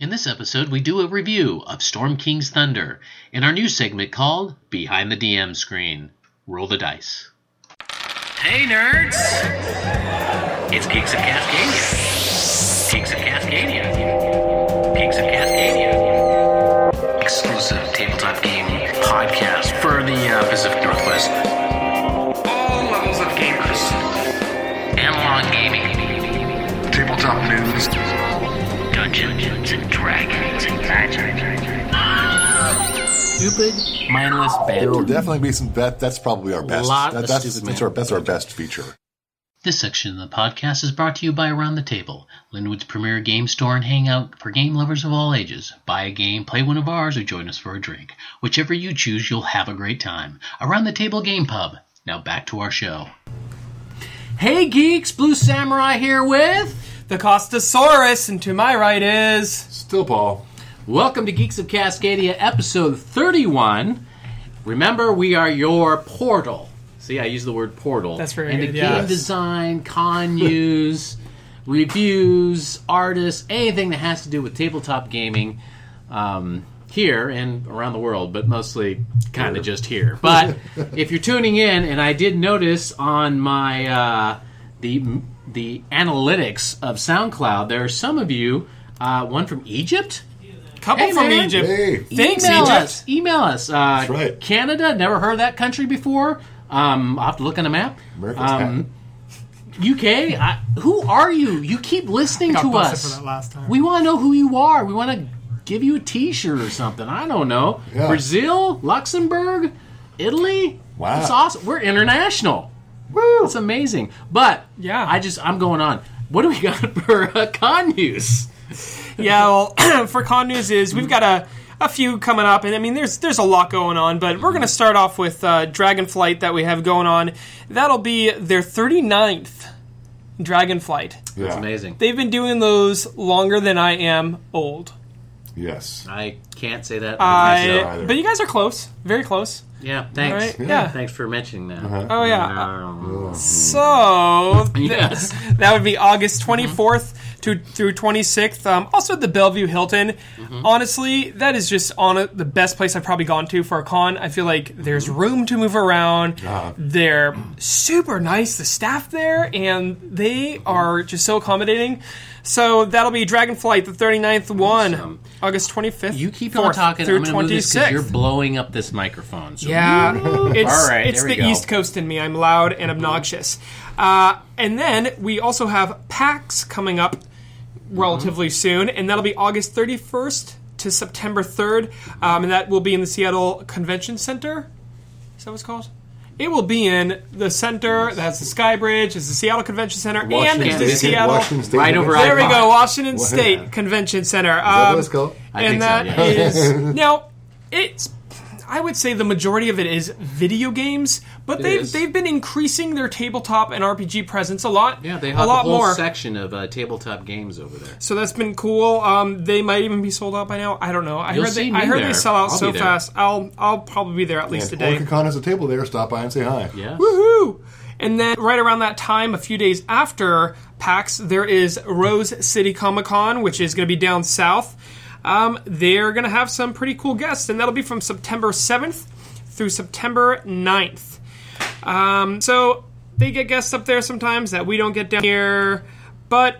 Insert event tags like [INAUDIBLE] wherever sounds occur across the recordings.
In this episode, we do a review of Storm King's Thunder in our new segment called Behind the DM Screen. Roll the dice. Hey, nerds! It's Geeks of Cascadia. Geeks of Cascadia. Geeks of Cascadia. Exclusive tabletop game podcast for the uh, Pacific Northwest. All levels of gamers. Analog gaming. Tabletop news. Dungeons and Dragons and magic. Stupid, mindless There will definitely be some. That, that's probably our best. Lot that- of that's, stupid that's, our, that's our best feature. This section of the podcast is brought to you by Around the Table, Linwood's premier game store and hangout for game lovers of all ages. Buy a game, play one of ours, or join us for a drink. Whichever you choose, you'll have a great time. Around the Table Game Pub. Now back to our show. Hey geeks, Blue Samurai here with. The Costasaurus, and to my right is. Still, Paul. Welcome to Geeks of Cascadia, episode 31. Remember, we are your portal. See, I use the word portal. That's very Into good, game yes. design, con [LAUGHS] news, reviews, artists, anything that has to do with tabletop gaming um, here and around the world, but mostly kind of just here. But [LAUGHS] if you're tuning in, and I did notice on my uh, the the analytics of SoundCloud, there are some of you. Uh, one from Egypt. Couple Hey, from man. Egypt. Hey. Thanks, email Egypt. us. Email us. Uh, That's right. Canada. Never heard of that country before. Um, I'll have to look on the map. America's Um, UK. I, who are you? You keep listening Got to us. for that last time. We want to know who you are. We want to give you a T-shirt or something. I don't know. Yeah. Brazil, Luxembourg, Italy. Wow. It's awesome. We're international. Woo! It's amazing. But Yeah. I just I'm going on. What do we got [LAUGHS] for uh, con news? Yeah, well, [CLEARS THROAT] for con news is we've got a, a few coming up, and I mean, there's there's a lot going on, but we're going to start off with uh, Dragonflight that we have going on. That'll be their 39th Dragonflight. Yeah. That's amazing. They've been doing those longer than I am old. Yes. I can't say that. I, but you guys are close, very close. Yeah, thanks. All right, yeah. Thanks for mentioning that. Oh yeah. Um, So [LAUGHS] th- Yes. that would be August 24th to through 26th. Um, also at the Bellevue Hilton. Honestly, that is just on a, the best place I've probably gone to for a con. I feel like there's room to move around. They're super nice, the staff there, and they are just so accommodating. So that'll be Dragonflight, the 39th one, Awesome. August 25th. you keep on talking. through I'm going to move this 'cause 26th. you're blowing up this microphone. So Yeah, it's All right, it's there we the go. East Coast in me. I'm loud and obnoxious. Uh, and then we also have PAX coming up relatively soon, and that'll be August 31st to September 3rd, um, and that will be in the Seattle Convention Center. Is that what it's called? It will be in the center. That's the Sky Bridge. It's the Seattle Convention Center, and Washington it's the Seattle. Washington State Right over There we go, Washington What? State Convention Center. Is that Um, what it's called? I and think so, yeah. is [LAUGHS] now it's I would say the majority of it is video games, but they've is. they've been increasing their tabletop and RPG presence a lot. yeah, they have a, lot whole more. section of uh, tabletop games over there. So that's been cool. Um, they might even be sold out by now. I don't know. I You'll heard see they, me I heard there. they sell out I'll so fast. I'll I'll probably be there at least And a day. OrcaCon has a table there. Stop by and say hi. Yeah. Woohoo! And then right around that time, a few days after PAX, there is Rose City Comic Con, which is going to be down south. Um, they're going to have some pretty cool guests, and that'll be from September 7th through September 9th. Um, so they get guests up there sometimes that we don't get down here, but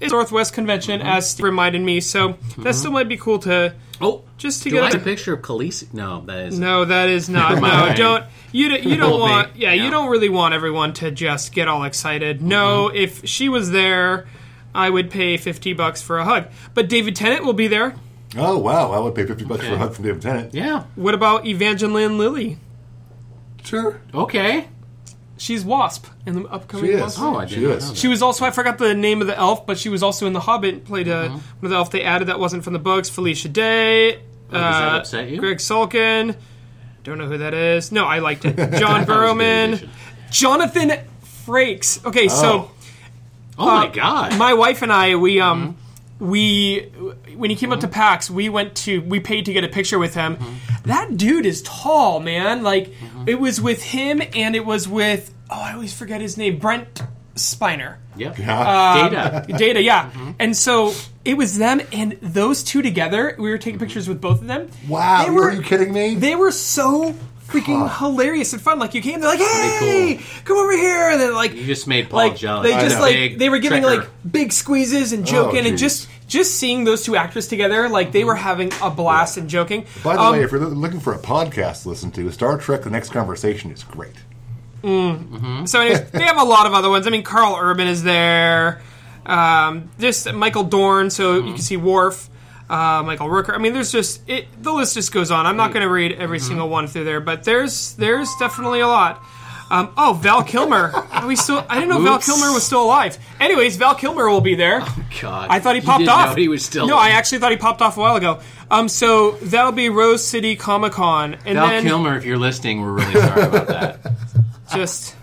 it's Northwest Convention, as Steve reminded me, so that still might be cool to Oh, just to do get I a a picture of Khaleesi? No, that is no, that is [LAUGHS] not. No, don't you? don't- You don't want. Yeah, Yeah. you don't really want everyone to just get all excited. No, Mm-hmm. if she was there, I would pay fifty bucks for a hug. But David Tennant will be there. Oh wow! I would pay fifty bucks for a hug from David Tennant. Yeah. What about Evangeline Lilly? Sure. Okay. She's Wasp in the upcoming She is. Wasp. Oh, I she did not is. She was also I forgot the name of the elf, but she was also in The Hobbit. Played a, Mm-hmm. one of the elf they added that wasn't from the books. Felicia Day. Oh, does that uh, upset you? Greg Sulkin. Don't know who that is. No, I liked it. [LAUGHS] John That was Barrowman. Jonathan Frakes. Okay, so Oh my god. my wife and I, we um, we when he came up to mm-hmm. PAX, we went to we paid to get a picture with him. Mm-hmm. That dude is tall, man. Like mm-hmm. it was with him, and it was with oh, I always forget his name, Brent Spiner. Yep. Yeah. Um, Data. Data, yeah. And so It was them and those two together. We were taking pictures with both of them. Wow, They were- are you kidding me? They were so freaking God. hilarious and fun. Like you came, they're like, "Hey, cool. come over here," and then like You just made Paul like jealous. they just like Big they were giving trekker. like big squeezes and joking and just just seeing those two actors together, like they were having a blast and joking. By the Um, way, if you're looking for a podcast to listen to, Star Trek: The Next Conversation is great. So anyways, they have a lot of other ones. I mean, Karl Urban is there. Um, just Michael Dorn, so you can see Worf. Uh, Michael Rooker. I mean, there's just it. The list just goes on. I'm not going to read every single one through there, but there's there's definitely a lot. Um, oh, Val Kilmer. Are we still? I didn't know Val Kilmer was still alive. Anyways, Val Kilmer will be there. Oh God, I thought he You popped didn't off. know he was still. No, I actually thought he popped off a while ago. Um, so that'll be Rose City Comic Con, and Val then Kilmer, if you're listening, we're really sorry about that. [LAUGHS] just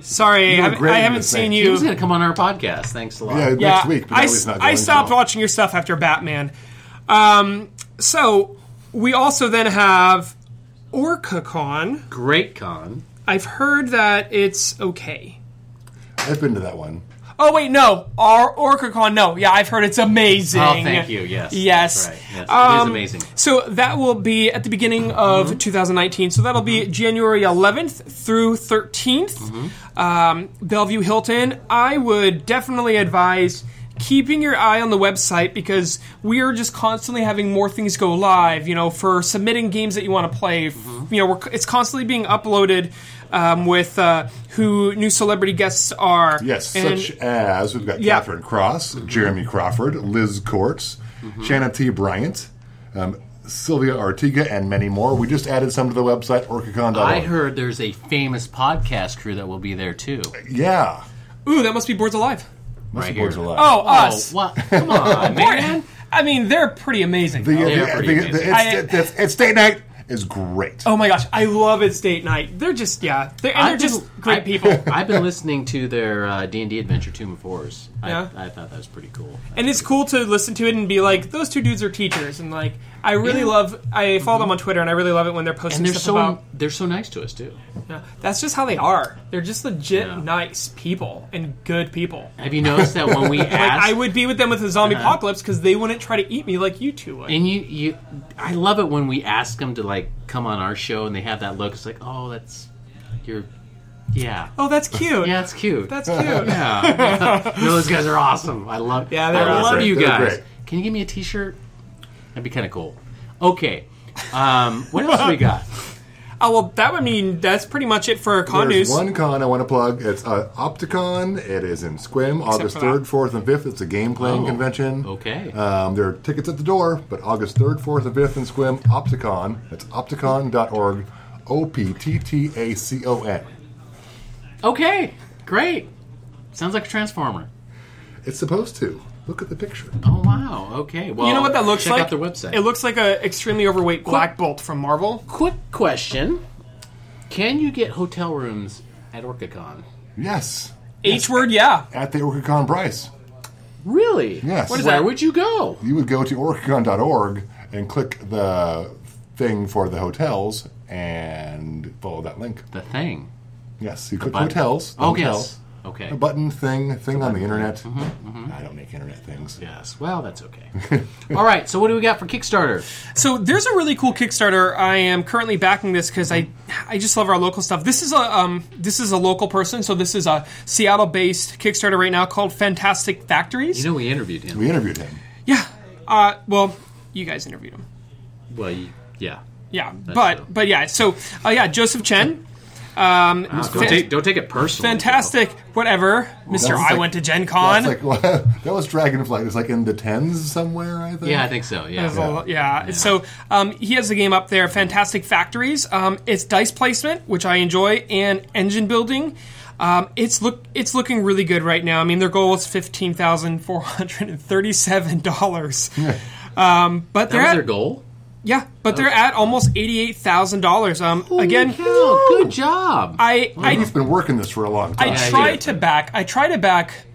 sorry, I haven't, I haven't seen thing. He was going to come on our podcast. Thanks a lot. Yeah, yeah, next week. But I, not I stopped to. watching your stuff after Batman. Um, so we also then have OrcaCon. Great con. I've heard that it's okay. I've been to that one. Oh wait, no, our OrcaCon. No, yeah, I've heard it's amazing. Oh, thank you. Yes. Yes. Right. Yes, it is Um, amazing. So that will be at the beginning of Mm-hmm. 2019. So that'll be January 11th through 13th. Mm-hmm. Um, Bellevue Hilton. I would definitely advise keeping your eye on the website because we are just constantly having more things go live. You know, for submitting games that you want to play. Mm-hmm. You know, we're, it's constantly being uploaded. Um, with uh, who new celebrity guests are. Yes, And- such as we've got Yeah. Catherine Cross, Jeremy Crawford, Liz Courts, Shannon T. Bryant, um, Sylvia Artiga, and many more. We just added some to the website, orcacon.org. I heard there's a famous podcast crew that will be there too. Yeah. Ooh, that must be Boards Alive. Must Right be Boards here. Alive. Oh, Oh, us. what? Come on, man. I mean, they're pretty amazing. The, the, they're pretty the- amazing. the- I- it's, it's, it's date night is great. Oh my gosh, I love It's Date Night. They're just yeah, they're, and they're I've just been- great I- people. [LAUGHS] I've been listening to their uh, D&D Adventure Tomb of Horrors. I, Yeah. I thought that was pretty cool. and it's cool to listen to it and be like, those two dudes are teachers, and like, I really Yeah. love. I follow them on Twitter, and I really love it when they're posting And they're stuff so about. they're so nice to us too. Yeah, that's just how they are. They're just legit Yeah. nice people and good people. Have you noticed that when we [LAUGHS] Like ask I would be with them with a zombie Uh-huh. apocalypse because they wouldn't try to eat me like you two would. And you, you, I love it when we ask them to like come on our show and they have that look. It's like, oh, that's you're, yeah, oh, that's cute. yeah, it's cute. that's cute. [LAUGHS] yeah. [LAUGHS] no, those guys are awesome. I love. Yeah, they're I love awesome. you guys. Can you give me a T-shirt? That'd be kind of cool. Okay, um, what else we got? [LAUGHS] Oh well, that would mean that's pretty much it for con There's news. one con I want to plug. It's uh, Opticon. It is in Sequim, August 3rd, 4th, and 5th. It's a game playing Oh, convention. okay. Um, there are tickets at the door, but August 3rd, 4th, and 5th in Sequim, Opticon. That's opticon.org. O P T T A C O N. Okay, great. Sounds like a transformer. It's supposed to. Look at the picture. Oh wow. Okay. Well, You know what that looks check like? out their website. It looks like a extremely overweight Black Bolt from Marvel. Quick question: Can you get hotel rooms at OrcaCon? Yes. H word, yeah. At the Orcacon price. Really? Yes. What is Where that? would you go? You would go to orcacon.org and click the thing for the hotels and follow that link. The thing. Yes, you click button. hotels. the Oh hotel, yes. Okay. A button thing, thing on the internet. Mm-hmm, I don't make internet things. Yes. Well, that's okay. [LAUGHS] All right. So, what do we got for Kickstarter? So there's a really cool Kickstarter. I am currently backing this because I I just love our local stuff. This is a um this is a local person, so this is a Seattle based Kickstarter right now called Fantastic Factories. You know, we interviewed him. We interviewed him. yeah. Uh, well, you guys interviewed him. well, you, yeah. Yeah, but true. but yeah. So uh, yeah, Joseph Chen. Um, Don't fan- take don't take it personally. fantastic. Whatever, Mister. I like- went to Gen Con. That's like [LAUGHS] that was Dragonflight. It's like in the tens somewhere. I think. Yeah, I think so. Yeah. There's a lot- yeah. So um, he has a game up there, Fantastic Factories. Um, it's dice placement, which I enjoy, and engine building. Um, it's look it's looking really good right now. I mean, their goal is fifteen thousand four hundred and thirty-seven dollars. um, but That was at, their goal. Yeah, but they're at almost eighty-eight thousand dollars. Um, again, Cow, good job. I I He's been working this for a long time. I try yeah. to back. I try to back.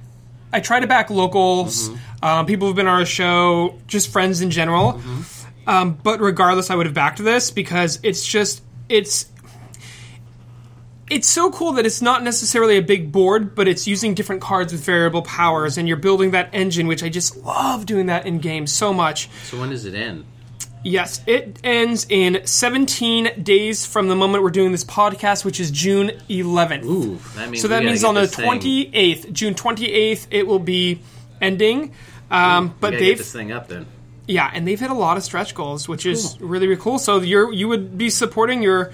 I try to back locals, um, people who've been on our show, just friends in general. Um, but regardless, I would have backed this because it's just it's it's so cool that it's not necessarily a big board, but it's using different cards with variable powers, and you're building that engine, which I just love doing that in games so much. So when does it end? Yes, it ends in 17 days from the moment we're doing this podcast, which is June 11th. Ooh, that means so that means on the this thing- 28th, June 28th, it will be ending. Um, but they've this thing up then. yeah, and they've hit a lot of stretch goals, which is really really cool. So you're you would be supporting your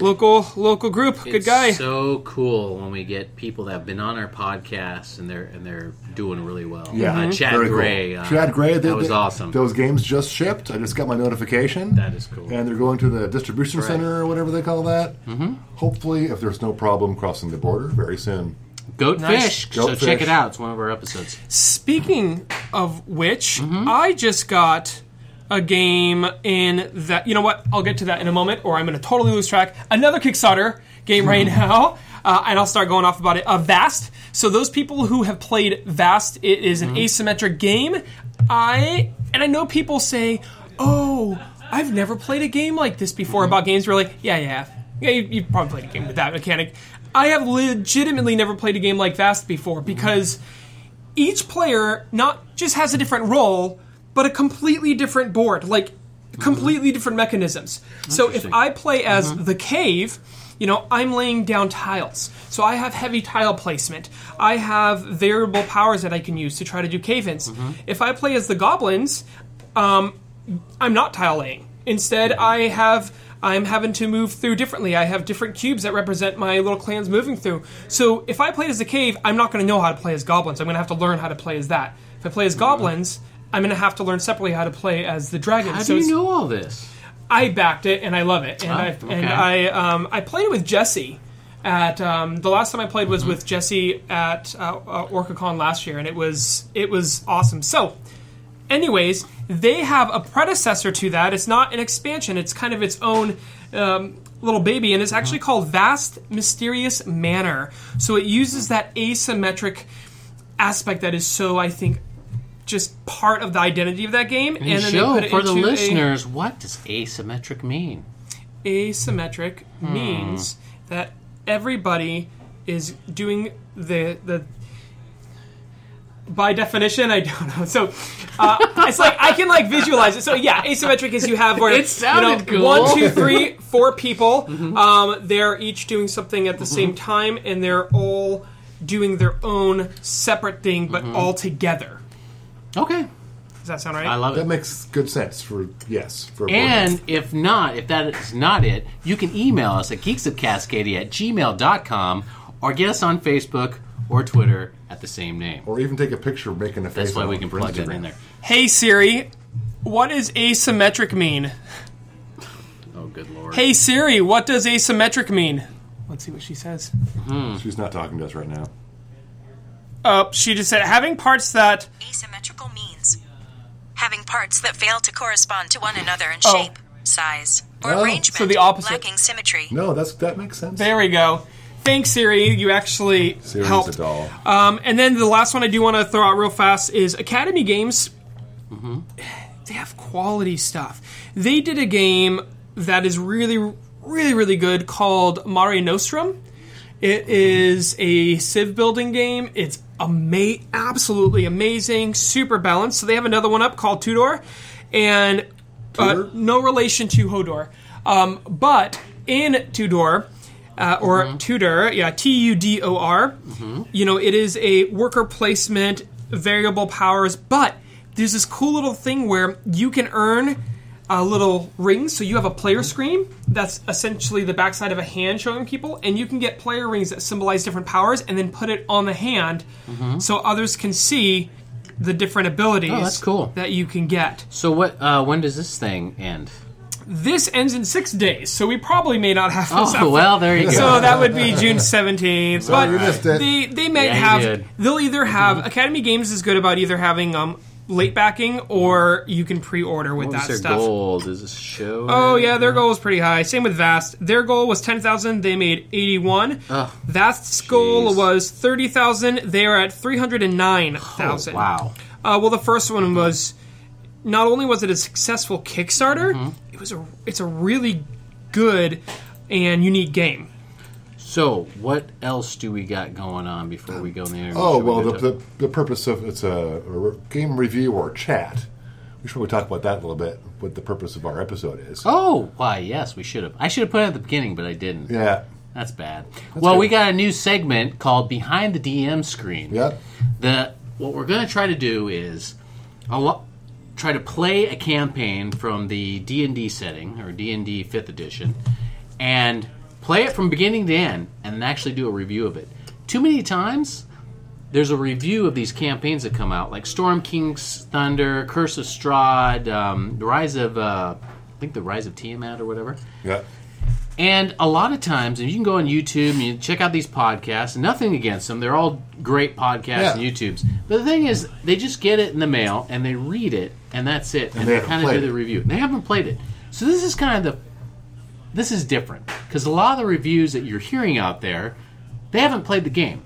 local local group. Good It's guy. So cool when we get people that have been on our podcast and they're and they're doing really well. Yeah, uh, Chad very cool. Gray. Uh, Chad Gray. that was they- awesome. Those games just shipped. I just got my notification. That is cool. And they're going to the distribution Right. center or whatever they call that. Mm-hmm. Hopefully, if there's no problem crossing the border, very soon. Goatfish. Nice. So Goatfish. check it out. It's one of our episodes. Speaking of which, Mm-hmm. I just got a game in that. You know what? I'll get to that in a moment, or I'm going to totally lose track. Another Kickstarter game right now, uh, and I'll start going off about it. Uh, Vast. So those people who have played Vast, it is an asymmetric game. I and I know people say, "Oh, I've never played a game like this before." Mm-hmm. About games, we're like, "Yeah, yeah, yeah." You, you've probably played a game with that mechanic. I have legitimately never played a game like Vast before because each player not just has a different role, but a completely different board, like completely different mechanisms. So if I play as mm-hmm. the cave, you know, I'm laying down tiles. So I have heavy tile placement. I have variable powers that I can use to try to do cave ins. Mm-hmm. If I play as the goblins, um, I'm not tile laying. Instead, I have I'm having to move through differently. I have different cubes that represent my little clans moving through. So if I play as the cave, I'm not going to know how to play as goblins. I'm going to have to learn how to play as that. If I play as mm-hmm. goblins, I'm going to have to learn separately how to play as the dragon. How so do you know all this? I backed it and I love it. And Oh, I okay. and I um, I played it with Jesse. At um, the last time I played Mm-hmm. was with Jesse at uh, uh, OrcaCon last year, and it was it was awesome. So, anyways, they have a predecessor to that. It's not an expansion; it's kind of its own um, little baby, and it's actually Mm-hmm. called Vast Mysterious Manor. So it uses that asymmetric aspect that is so I think part of the identity of that game, and, And then they put it for the into a- listeners what does asymmetric mean? asymmetric Hmm. means that everybody is doing the the by definition i don't know so uh, [LAUGHS] it's like i can like visualize it so yeah asymmetric is you have where [LAUGHS] It sounded you know, cool. one two three [LAUGHS] four people um, they're each doing something at the same time and they're all doing their own separate thing but all together Okay, does that sound right I love it. That makes good sense for yes for And game. if not, if that is not it, you can email us at geeksofcascadia at gmail.com or get us on Facebook or Twitter at the same name. or even take a picture making a face. That's why we can for plug that in there. hey siri what does asymmetric mean Oh, good lord. Hey Siri, what does asymmetric mean? Let's see what she says. She's not talking to us right now. Uh, she just said having parts that. Asymmetrical means having parts that fail to correspond to one another in Oh. shape, size, or Oh. arrangement, So the opposite. lacking symmetry. No, that's that makes sense. There we go. Thanks, Siri. You actually Siri's helped. a doll. Um, and then the last one I do want to throw out real fast is Academy Games. They have quality stuff. They did a game that is really, really, really good called Mare Nostrum. It is a civ building game. It's ama- absolutely amazing, super balanced. So they have another one up called Tudor, and uh, Tudor? no relation to Hodor, um, but in Tudor. Uh, or Tudor, yeah, T U D O R. You know, it is a worker placement, variable powers, but there's this cool little thing where you can earn a little rings. So you have a player screen that's essentially the backside of a hand showing people, and you can get player rings that symbolize different powers, and then put it on the hand so others can see the different abilities. Oh, that's cool. That you can get. So what? Uh, when does this thing end? This ends in six days, so we probably may not have this. Oh well, there you go. So that would be June seventeenth. [LAUGHS] But you missed it. they they may Yeah, have. They'll either have Academy Games is good about either having um late backing or you can pre-order with What that was their stuff. goal? Does this show? Oh yeah, their goal was pretty high. Same with Vast. Their goal was ten thousand. They made eighty-one. Vast's goal Jeez. was thirty thousand. They are at three hundred and nine thousand. Wow. Uh, well, the first one was not only was it a successful Kickstarter, Mm-hmm. it was a it's a really good and unique game. So, what else do we got going on before we go in the interview? Oh Should we well, go the, the, the purpose of it's a, a game review or chat. We should probably talk about that a little bit. What the purpose of our episode is. oh, why? Yes, we should have. I should have put it at the beginning, but I didn't. Yeah, That's bad. well, good. we got a new segment called Behind the DM Screen. yeah. The what we're going to try to do is a lo- try to play a campaign from the D and D setting or D and D Fifth Edition, and play it from beginning to end, and then actually do a review of it. Too many times, there's a review of these campaigns that come out, like Storm King's Thunder, Curse of Strahd, um, the Rise of, uh, I think the Rise of Tiamat or whatever. Yeah. And a lot of times, and you can go on YouTube and you check out these podcasts. Nothing against them; they're all great podcasts Yeah. and YouTubes. But the thing is, they just get it in the mail and they read it, and that's it. And, they they, kind of do the review. They haven't played it, so this is kind of the this is different because a lot of the reviews that you're hearing out there, they haven't played the game.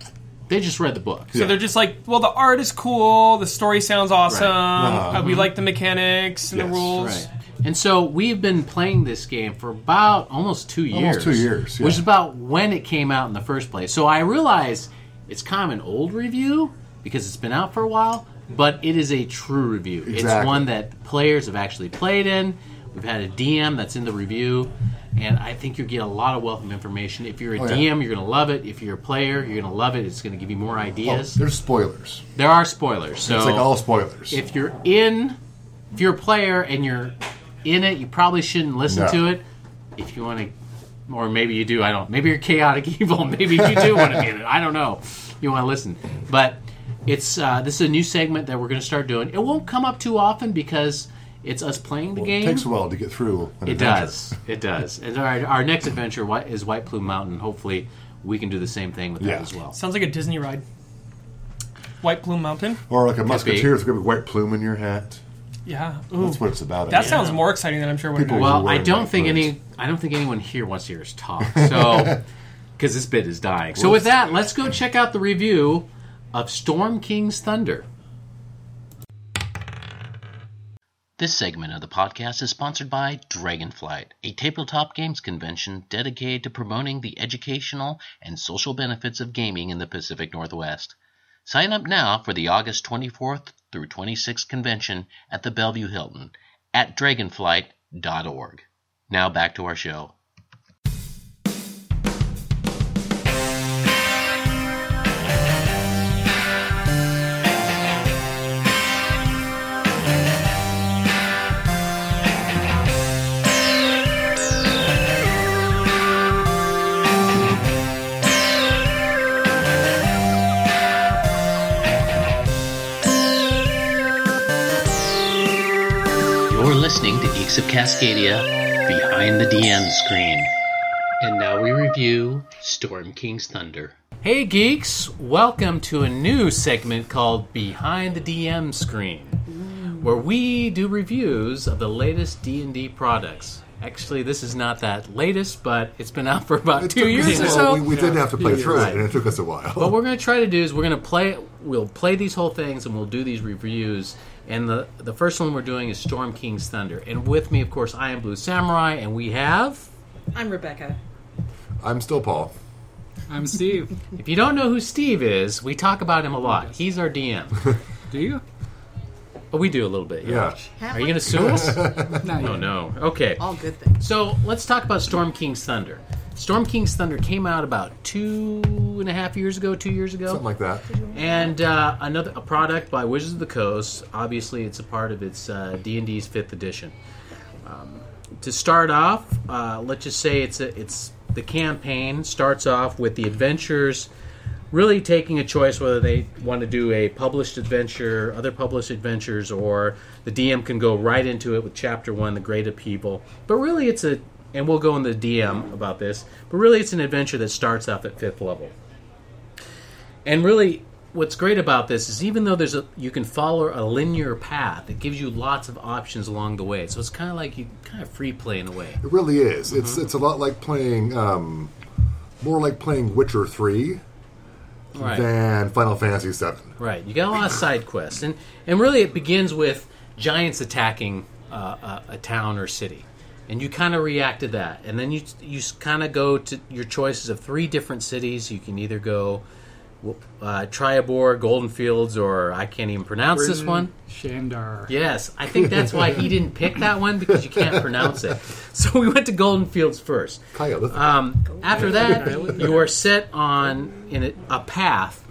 They just read the book. So they're just like, well, the art is cool, the story sounds awesome, Uh-huh. uh, we like the mechanics and Yes, the rules. Right. And so we've been playing this game for about almost two years. Almost two years, yeah. Which is about when it came out in the first place. So I realize it's kind of an old review because it's been out for a while, but it is a true review. It's Exactly. one that players have actually played in. We've had a DM that's in the review, and I think you'll get a lot of welcome information. If you're a Oh, yeah. DM, you're going to love it. If you're a player, you're going to love it. It's going to give you more Oh, ideas. there's spoilers. there are spoilers. So It's like all spoilers. if you're in, if you're a player and you're in it, you probably shouldn't listen No. to it. If you want to, or maybe you do. I don't. Maybe you're chaotic [LAUGHS] evil. Maybe you do want to be in it. I don't know. You want to listen, but it's uh, this is a new segment that we're going to start doing. It won't come up too often because it's us playing the Well, game. it takes a while to get through. An It adventure. does. It does. And our, our next adventure is White Plume Mountain. Hopefully, we can do the same thing with Yeah. that as well. Sounds like a Disney ride. White Plume Mountain. Or like a be. musketeer with a big white plume in your hat. Yeah. Ooh. That's what it's about. That guess. sounds more exciting than I'm sure what People Well, I don't think clothes. any. I don't think anyone here wants to hear us talk. [LAUGHS] So, because this bit is dying. So with that, let's go check out the review of Storm King's Thunder. This segment of the podcast is sponsored by Dragonflight, a tabletop games convention dedicated to promoting the educational and social benefits of gaming in the Pacific Northwest. Sign up now for the August 24th through 26th convention at the Bellevue Hilton at dragonflight.org. Now back to our show. Cascadia behind the DM screen. And now we review Storm King's Thunder. Hey geeks, welcome to a new segment called Behind the DM Screen, where we do reviews of the latest D&D products. Actually, this is not that latest, but it's been out for about It two took- years or well, so. We, we did have to play through Right. it, and it took us a while. What we're going to try to do is we're going to play. We'll play these whole things and we'll do these reviews. And the the first one we're doing is Storm King's Thunder. And with me, of course, I am Blue Samurai, and we have. I'm Rebecca. I'm still Paul. I'm Steve. If you don't know who Steve is, we talk about him a lot. He's our DM. [LAUGHS] Do you? Oh, we do a little bit. Yeah. Yeah. Are you going to sue us? [LAUGHS] no, oh no. Okay. All good things. So let's talk about Storm King's Thunder. Storm King's Thunder came out about two and a half years ago, two years ago. Something like that. and uh, another a product by Wizards of the Coast. Obviously, it's a part of its uh, D and D's fifth edition. Um, to start off, uh, let's just say it's a, it's the campaign starts off with the adventures really taking a choice whether they want to do a published adventure, other published adventures, or the DM can go right into it with chapter one, the Great Upheaval. But really, it's a and we'll go in the DM about this. But really, it's an adventure that starts off at fifth level. And really, what's great about this is even though there's a you can follow a linear path, it gives you lots of options along the way. So it's kind of like you kind of free play in a way. It really is. Mm-hmm. It's it's a lot like playing, um, more like playing Witcher Three Right. than Final Fantasy Seven. Right. You got a lot of side quests, and and really it begins with giants attacking uh, a, a town or city, and you kind of react to that, and then you you kind of go to your choices of three different cities. You can either go uh, Triboar, Golden Fields, or I can't even pronounce this one. Shander. Yes, I think that's why he didn't pick that one because you can't pronounce it. [LAUGHS] So we went to Golden Fields first. Um, after that, you are set on in a, a path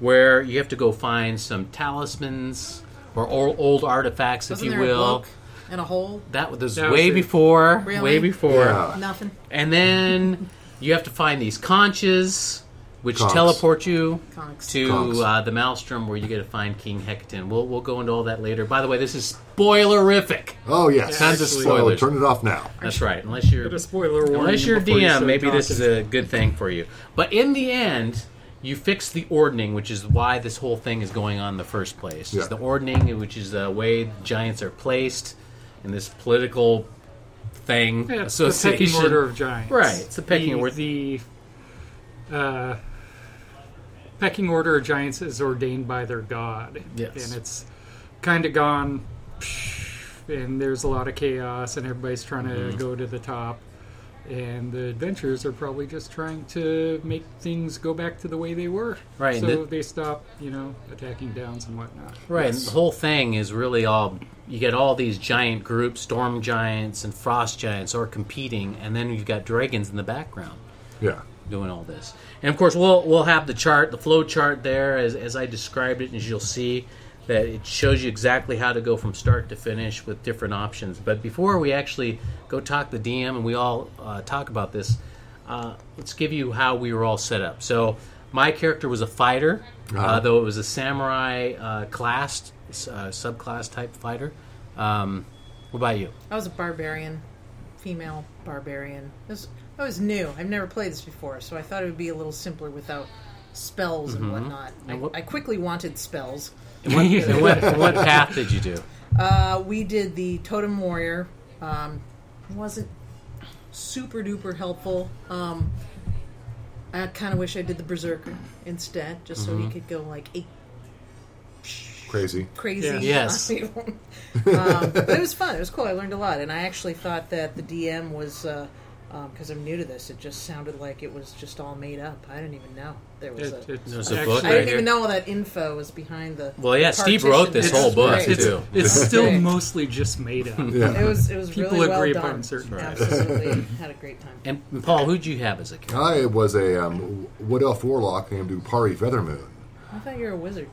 where you have to go find some talismans or old, old artifacts, if Wasn't you there a will. Book and a hole? That was That was way it. before, Really? way before. Yeah. Nothing. And then [LAUGHS] you have to find these conches, which Conchs. teleport you Conchs. to Conchs. uh, the Maelstrom, where you get to find King Hekaton. We'll we'll go into all that later. By the way, this is spoilerific. Oh yes. Tons of So spoilers. turn it off now. That's right, unless you're Get a spoiler warning. Unless you're before you DM, start maybe this is talking. a good thing for you. But in the end, you fix the ordning, which is why this whole thing is going on in the first place. Yeah. It's the ordning, which is the way giants are placed in this political thing Yeah, it's the pecking order of giants. Right, it's the pecking the, order. The uh, pecking order of giants is ordained by their god. Yes. And it's kind of gone, and there's a lot of chaos, and everybody's trying to Mm-hmm. go to the top. And the adventurers are probably just trying to make things go back to the way they were. Right, So the- they stop, you know, attacking downs and whatnot. Right, and the whole thing is really all you get all these giant groups, storm giants and frost giants, are competing, and then you've got dragons in the background. Yeah. doing all this. And of course, we'll we'll have the chart, the flow chart there, as as I described it, and as you'll see that it shows you exactly how to go from start to finish with different options. But before we actually go talk the DM and we all uh, talk about this, uh, let's give you how we were all set up. So my character was a fighter, uh Uh-huh. though it was a samurai uh, class, uh, subclass type fighter. Um, what about you? I was a barbarian, female barbarian. This, I was new. I've never played this before, so I thought it would be a little simpler without spells and whatnot. Mm-hmm. And I, what- I quickly wanted spells. And what, and what, and [LAUGHS] what path did you do? Uh, we did the Totem Warrior. Um, wasn't super duper helpful. Um, I kind of wish I did the Berserker instead, just so he Mm-hmm. could go like eight Crazy. crazy. Yeah. Yes. [LAUGHS] um, but it was fun. It was cool. I learned a lot, and I actually thought that the DM was because I'm new to this. It just sounded like it was just all made up. I didn't even know there was It, a. it's There's a actually- book I didn't here. even know all that info was behind the. Well, yeah, Steve wrote this whole book great. It's, too. it's still mostly just made up. Yeah. [LAUGHS] It was. It was People really well agree done. upon certain Absolutely, had a great time. And Paul, who'd you have as a character? I was a um, Wood Elf Warlock named Upari Feathermoon. I thought you were a wizard.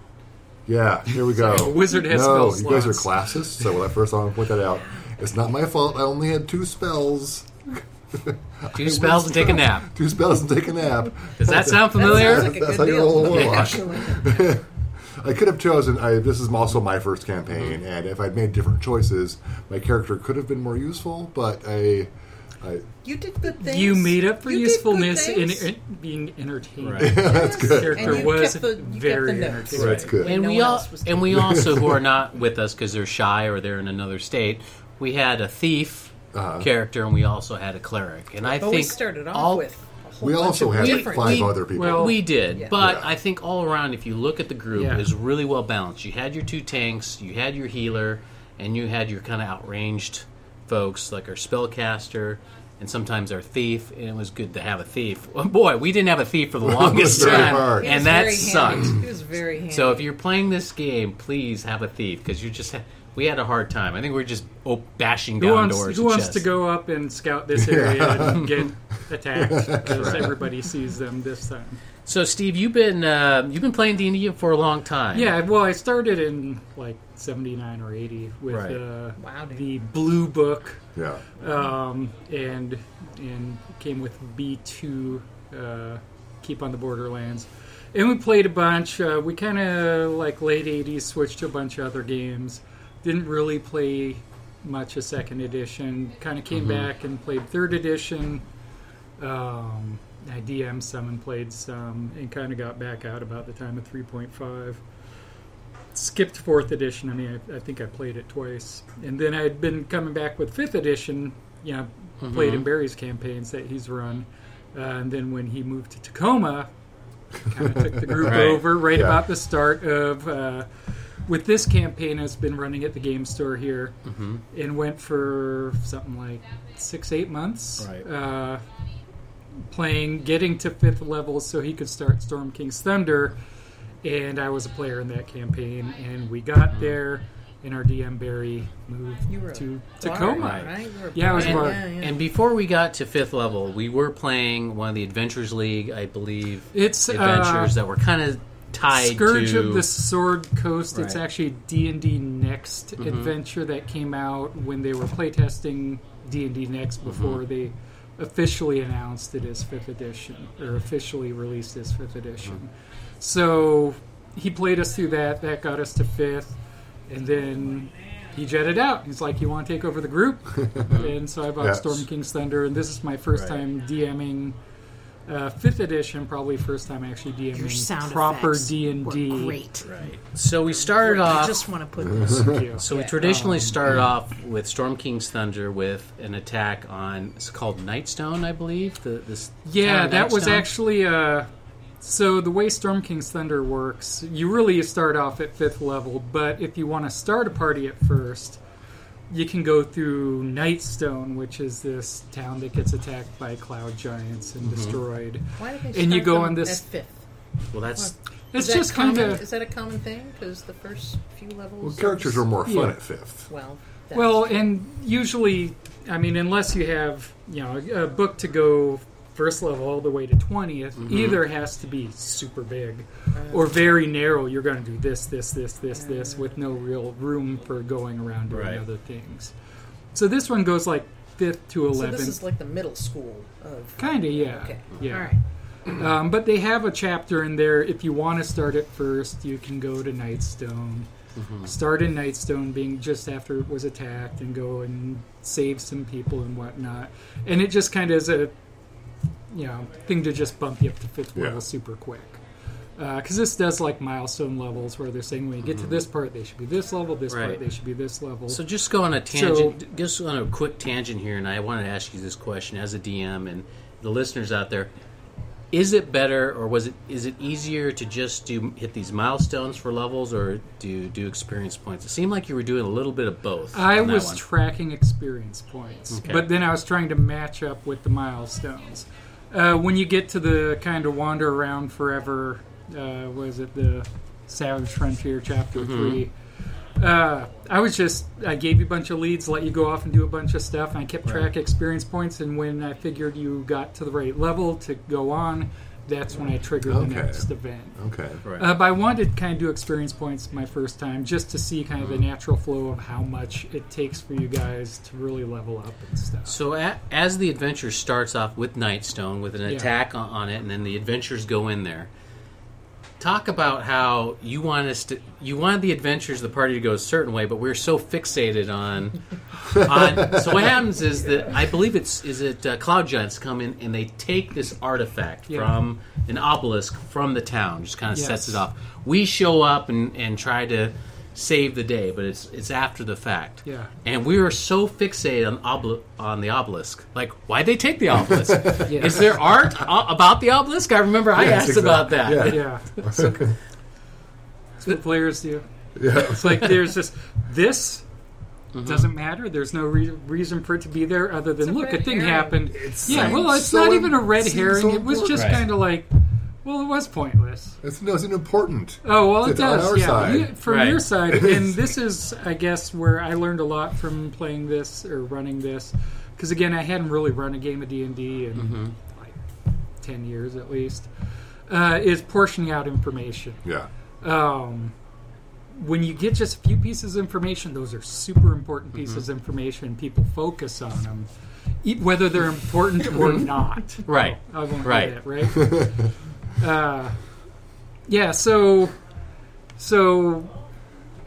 Yeah, here we go. [LAUGHS] a wizard has no, spell you guys are slots. classist, so when I first saw him point that out, it's not my fault. I only had two spells. [LAUGHS] Two spells and take a nap. Two spells and take a nap. Does that sound familiar? sounds like a That's good how you roll a deal. warlock. Actually. I could have chosen. I, this is also my first campaign, and if I'd made different choices, my character could have been more useful. But I, I You did good things. You made up for You usefulness in, in being entertained. Right. [LAUGHS] that's good. Character And you was kept the- you kept the very notes. entertaining. That's good. And No we all, and we also who are [LAUGHS] not with us because they're shy or they're in another state. We had a thief Uh-huh. character, and we also had a cleric. And I But think we started off all, with. A whole We bunch also of had different five we- other people. well- We did, Yeah. but Yeah. I think all around, if you look at the group, Yeah. it was really well balanced. You had your two tanks, you had your healer, and you had your kind of outranged folks like our spellcaster and sometimes our thief. And it was good to have a thief. Well, [LAUGHS] boy, we didn't have a thief for the [LAUGHS] longest very time, hard. And that very sucked. handy. He was very handy. So if you're playing this game, please have a thief because you just ha- we had a hard time. I think we are just oh, bashing Who down wants, doors. who wants chests. to go up and scout this area [LAUGHS] and get attacked because everybody sees them this time? So Steve, you've been uh, you've been playing D and D for a long time. Yeah, well, I started in like '79 or '80 with Right. uh, Wow, the Blue Book, yeah. um, and and came with B2, uh, Keep on the Borderlands, and we played a bunch. Uh, we kind of like late '80s switched to a bunch of other games. Didn't really play much of second edition. Kind of came back and played third edition. Um, I DM'd some and played some, and kind of got back out about the time of 3.5. Skipped fourth edition. I mean, I, I think I played it twice, and then I'd been coming back with fifth edition. You know, played in Barry's campaigns that he's run, uh, and then when he moved to Tacoma, kind of took the group [LAUGHS] Right. over right Yeah. about the start of uh, with this campaign, I've been running at the game store here, Mm-hmm. and went for something like six, eight months. Right. Uh, playing, getting to fifth level so he could start Storm King's Thunder, and I was a player in that campaign, and we got Mm-hmm. there, and our DM Barry moved You were to bard, Tacoma. right? You were a Yeah, I was a bard. bard. Yeah, yeah. And before we got to fifth level, we were playing one of the Adventures League, I believe, It's adventures uh, that were kind of tied Scourge to of the Sword Coast. It's Right. Mm-hmm. actually D and D Next adventure that came out when they were playtesting D and D Next Mm-hmm. before they officially announced it as fifth edition or officially released as fifth edition. Mm-hmm. So he played us through that. That got us to fifth, and then. He jetted out. He's like, "You want to take over the group?" [LAUGHS] and so I bought Yes. Storm King's Thunder, and this is my first Right. time DMing uh, fifth edition. Probably first time actually Your DMing sound proper D and D. Great. Right. So we started I off. just want to put this. So we traditionally Um, start off with Storm King's Thunder with an attack on. It's called Nightstone, I believe. The this. Yeah, town of that was actually uh so the way Storm King's Thunder works, you really start off at fifth level, but if you want to start a party at first, you can go through Nightstone, which is this town that gets attacked by cloud giants and mm-hmm. destroyed. Why did they And you go on this- at fifth? Well, that's It's that just kind common? of Is that a common thing? Because the first few levels. Well, characters are more fun Yeah. at fifth. Well. that's Well, true. and usually, I mean, unless you have you know a book to go first level all the way to 20th, either has to be super big or very narrow. You're going to do this, this, this, this, this, with no real room for going around doing Right. other things. So this one goes like fifth to So eleventh, this is like the middle school of. kind of yeah, Okay. yeah. All right. Um, but they have a chapter in there. If you want to start it first, you can go to Nightstone. Start in Nightstone, being just after it was attacked, and go and save some people and whatnot. And it just kind of is a, you know, thing to just bump you up to fifth Yeah. level super quick. Uh, because this does like milestone levels where they're saying when you get to mm-hmm. this part, they should be this level. This Right. part, they should be this level. So just go on a tangent, just on a quick tangent here, and I wanted to ask you this question as a DM and the listeners out there: Is it better, or was it is it easier to just do hit these milestones for levels, or do do experience points? It seemed like you were doing a little bit of both. I was one. tracking experience points, Okay. but then I was trying to match up with the milestones. Uh, when you get to the kind of wander around forever, uh, was it the Savage Frontier Chapter Mm-hmm. 3? Uh, I was just, I gave you a bunch of leads, let you go off and do a bunch of stuff, and I kept track of experience points. And when I figured you got to the right level to go on, that's when I triggered Okay. the next event. Okay. Right. Uh, but I wanted to kind of do experience points my first time just to see kind of the natural flow of how much it takes for you guys to really level up and stuff. So a, as the adventure starts off with Nightstone with an Yeah. attack on, on it, and then the adventures go in there. Talk about how you want us to, you wanted the adventures, of the party to go a certain way, but we're so fixated on. [LAUGHS] on so what happens is that I believe it's is it uh, cloud giants come in and they take this artifact Yeah. from an obelisk from the town, just kind of Yes. sets it off. We show up and, and try to save the day, but it's it's after the fact. Yeah. And we were so fixated on obli- on the obelisk. Like, why'd they take the obelisk? [LAUGHS] Yeah. Is there art a- about the obelisk? I remember I Yes, asked about that. Yeah. Yeah. That's what players do. Yeah. It's like there's just this Mm-hmm. doesn't matter. There's no re- reason for it to be there other than It's look, a red thing herring. happened. It's yeah, well, it's so not even a red herring. so it was just important. kind of like, well, it was pointless. It's, no, it's important. Oh well, it It's on does. our yeah, side. You- from Right. your side, and [LAUGHS] this is, I guess, where I learned a lot from playing this or running this, because again, I hadn't really run a game of D and D in Mm-hmm. like ten years at least. Uh, is portioning out information. Yeah. Um, when you get just a few pieces of information, those are super important pieces of information. People focus on them, e- whether they're important or [LAUGHS] not. Right. I won't do Right. that, right? [LAUGHS] uh, yeah, so so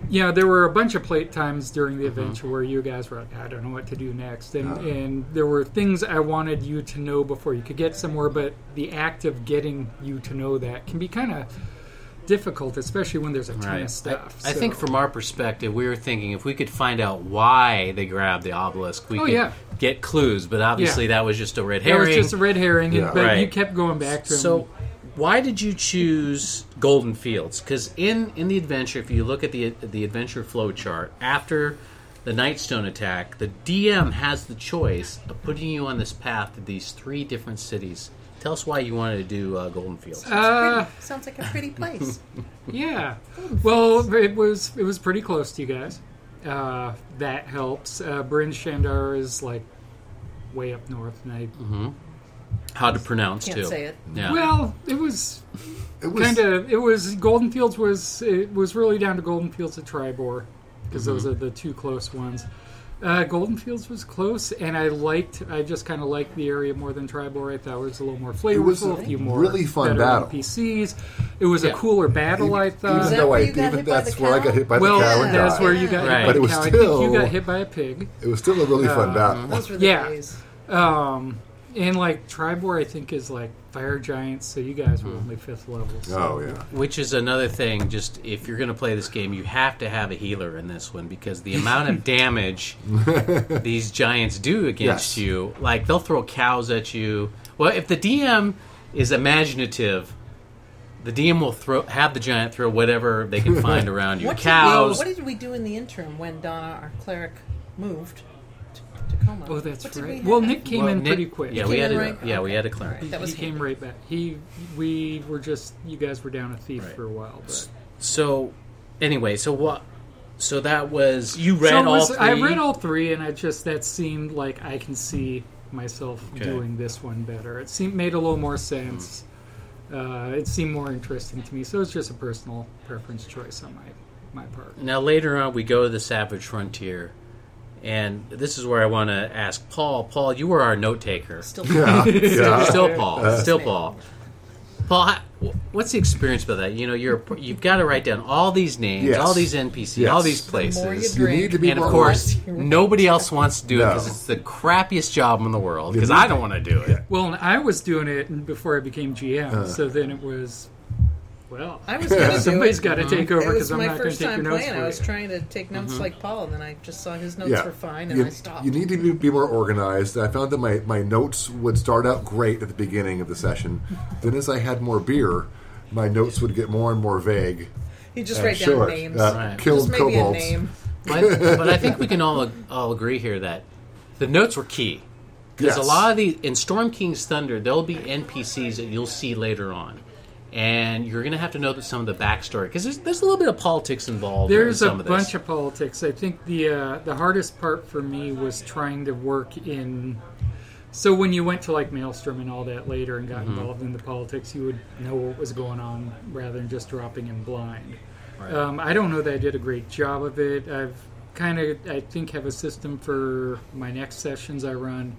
yeah, there were a bunch of plate times during the adventure where you guys were like, I don't know what to do next, and and there were things I wanted you to know before you could get somewhere, but the act of getting you to know that can be kind of difficult, especially when there's a ton Right. of stuff. I, I think from our perspective, we were thinking if we could find out why they grabbed the obelisk, we Oh, could yeah. get clues. But obviously, Yeah. that was just a red that herring. was just a red herring, and- Yeah. but you kept going back to him. So, why did you choose Golden Fields? Because in in the adventure, if you look at the the adventure flow chart after the Nightstone attack, the DM has the choice of putting you on this path to these three different cities. Tell us why you wanted to do uh, Golden Fields. Uh, Pretty- sounds like a pretty place. [LAUGHS] yeah. Well, it was it was pretty close to you guys. Uh, that helps. Uh, Bryn Shander is like way up north, and I. How to pronounce Can't too? say it. Yeah. Well, it was It was kind of it was Golden Fields was it was really down to Golden Fields and Triboar because those Mm-hmm. are the two close ones. Uh, Golden Fields was close, and I liked. I just kind of liked the area more than Triboar. I thought it was a little more flavorful, was a a few more really fun better battle. NPCs. It was Yeah. a cooler battle. I thought. even though I even hit that's where I got hit by well, the cow and that's died. where you got Right. hit by But the it was cow. I think you got hit by a pig. It was still a really fun battle. Those were the Yeah. days. Um, and like Triboar, I think is like fire giants. So you guys were mm-hmm. only fifth level. So. Oh yeah. Which is another thing. Just if you're going to play this game, you have to have a healer in this one because the amount of [LAUGHS] damage [LAUGHS] these giants do against Yes. you, like they'll throw cows at you. Well, if the DM is imaginative, the DM will throw have the giant throw whatever they can find [LAUGHS] around you. What did, cows. what did we do in the interim when Donna, our cleric, moved to Oh, that's What did we right. have Well. Nick came Well, in Nick- pretty quick. Yeah, He we came had in a, right- yeah we had a cleric. That was he came him. right back. He, we were just, you guys were down a thief Right. for a while. But. So anyway, so what? So that was you read So it all was- three. I read all three, and I just that seemed like I can see myself Okay. doing this one better. It seemed made a little more sense. Uh, it seemed more interesting to me. So it's just a personal preference choice on my my part. Now later on, we go to the Savage Frontier, and this is where I want to ask Paul. Paul, you were our note taker. Still Yeah. yeah. Still Paul. Still Paul. Paul, what's the experience with that? You know, you're you've got to write down all these names, Yes. all these NPCs, Yes. all these The more you places, You need to be and of course, nobody else wants to do it because it's the crappiest job in the world. Because I don't want to do it. Well, I was doing it before I became GM, Uh. so then it was, well, I was [LAUGHS] going to do somebody's it. got to take over because I'm my not going to first take your time notes playing. for I was you. trying to take notes Mm-hmm. like Paul, and then I just saw his notes Yeah. were fine, and You, I stopped. you need to be, be more organized. I found that my, my notes would start out great at the beginning of the session. [LAUGHS] then, as I had more beer, my notes would get more and more vague. he just and write down short. names. Uh, Right. Killed just maybe a kobolds. name. [LAUGHS] But, but I think we can all all agree here that the notes were key because Yes. a lot of the in Storm King's Thunder there'll be NPCs that you'll see later on, and you're going to have to know that some of the backstory because there's, there's a little bit of politics involved. There's in a of bunch of politics. I think the uh, the hardest part for me was trying to work in. So when you went to like Maelstrom and all that later and got Mm-hmm. involved in the politics, you would know what was going on rather than just dropping in blind. Right. Um, I don't know that I did a great job of it. I've kind of, I think, have a system for my next sessions I run.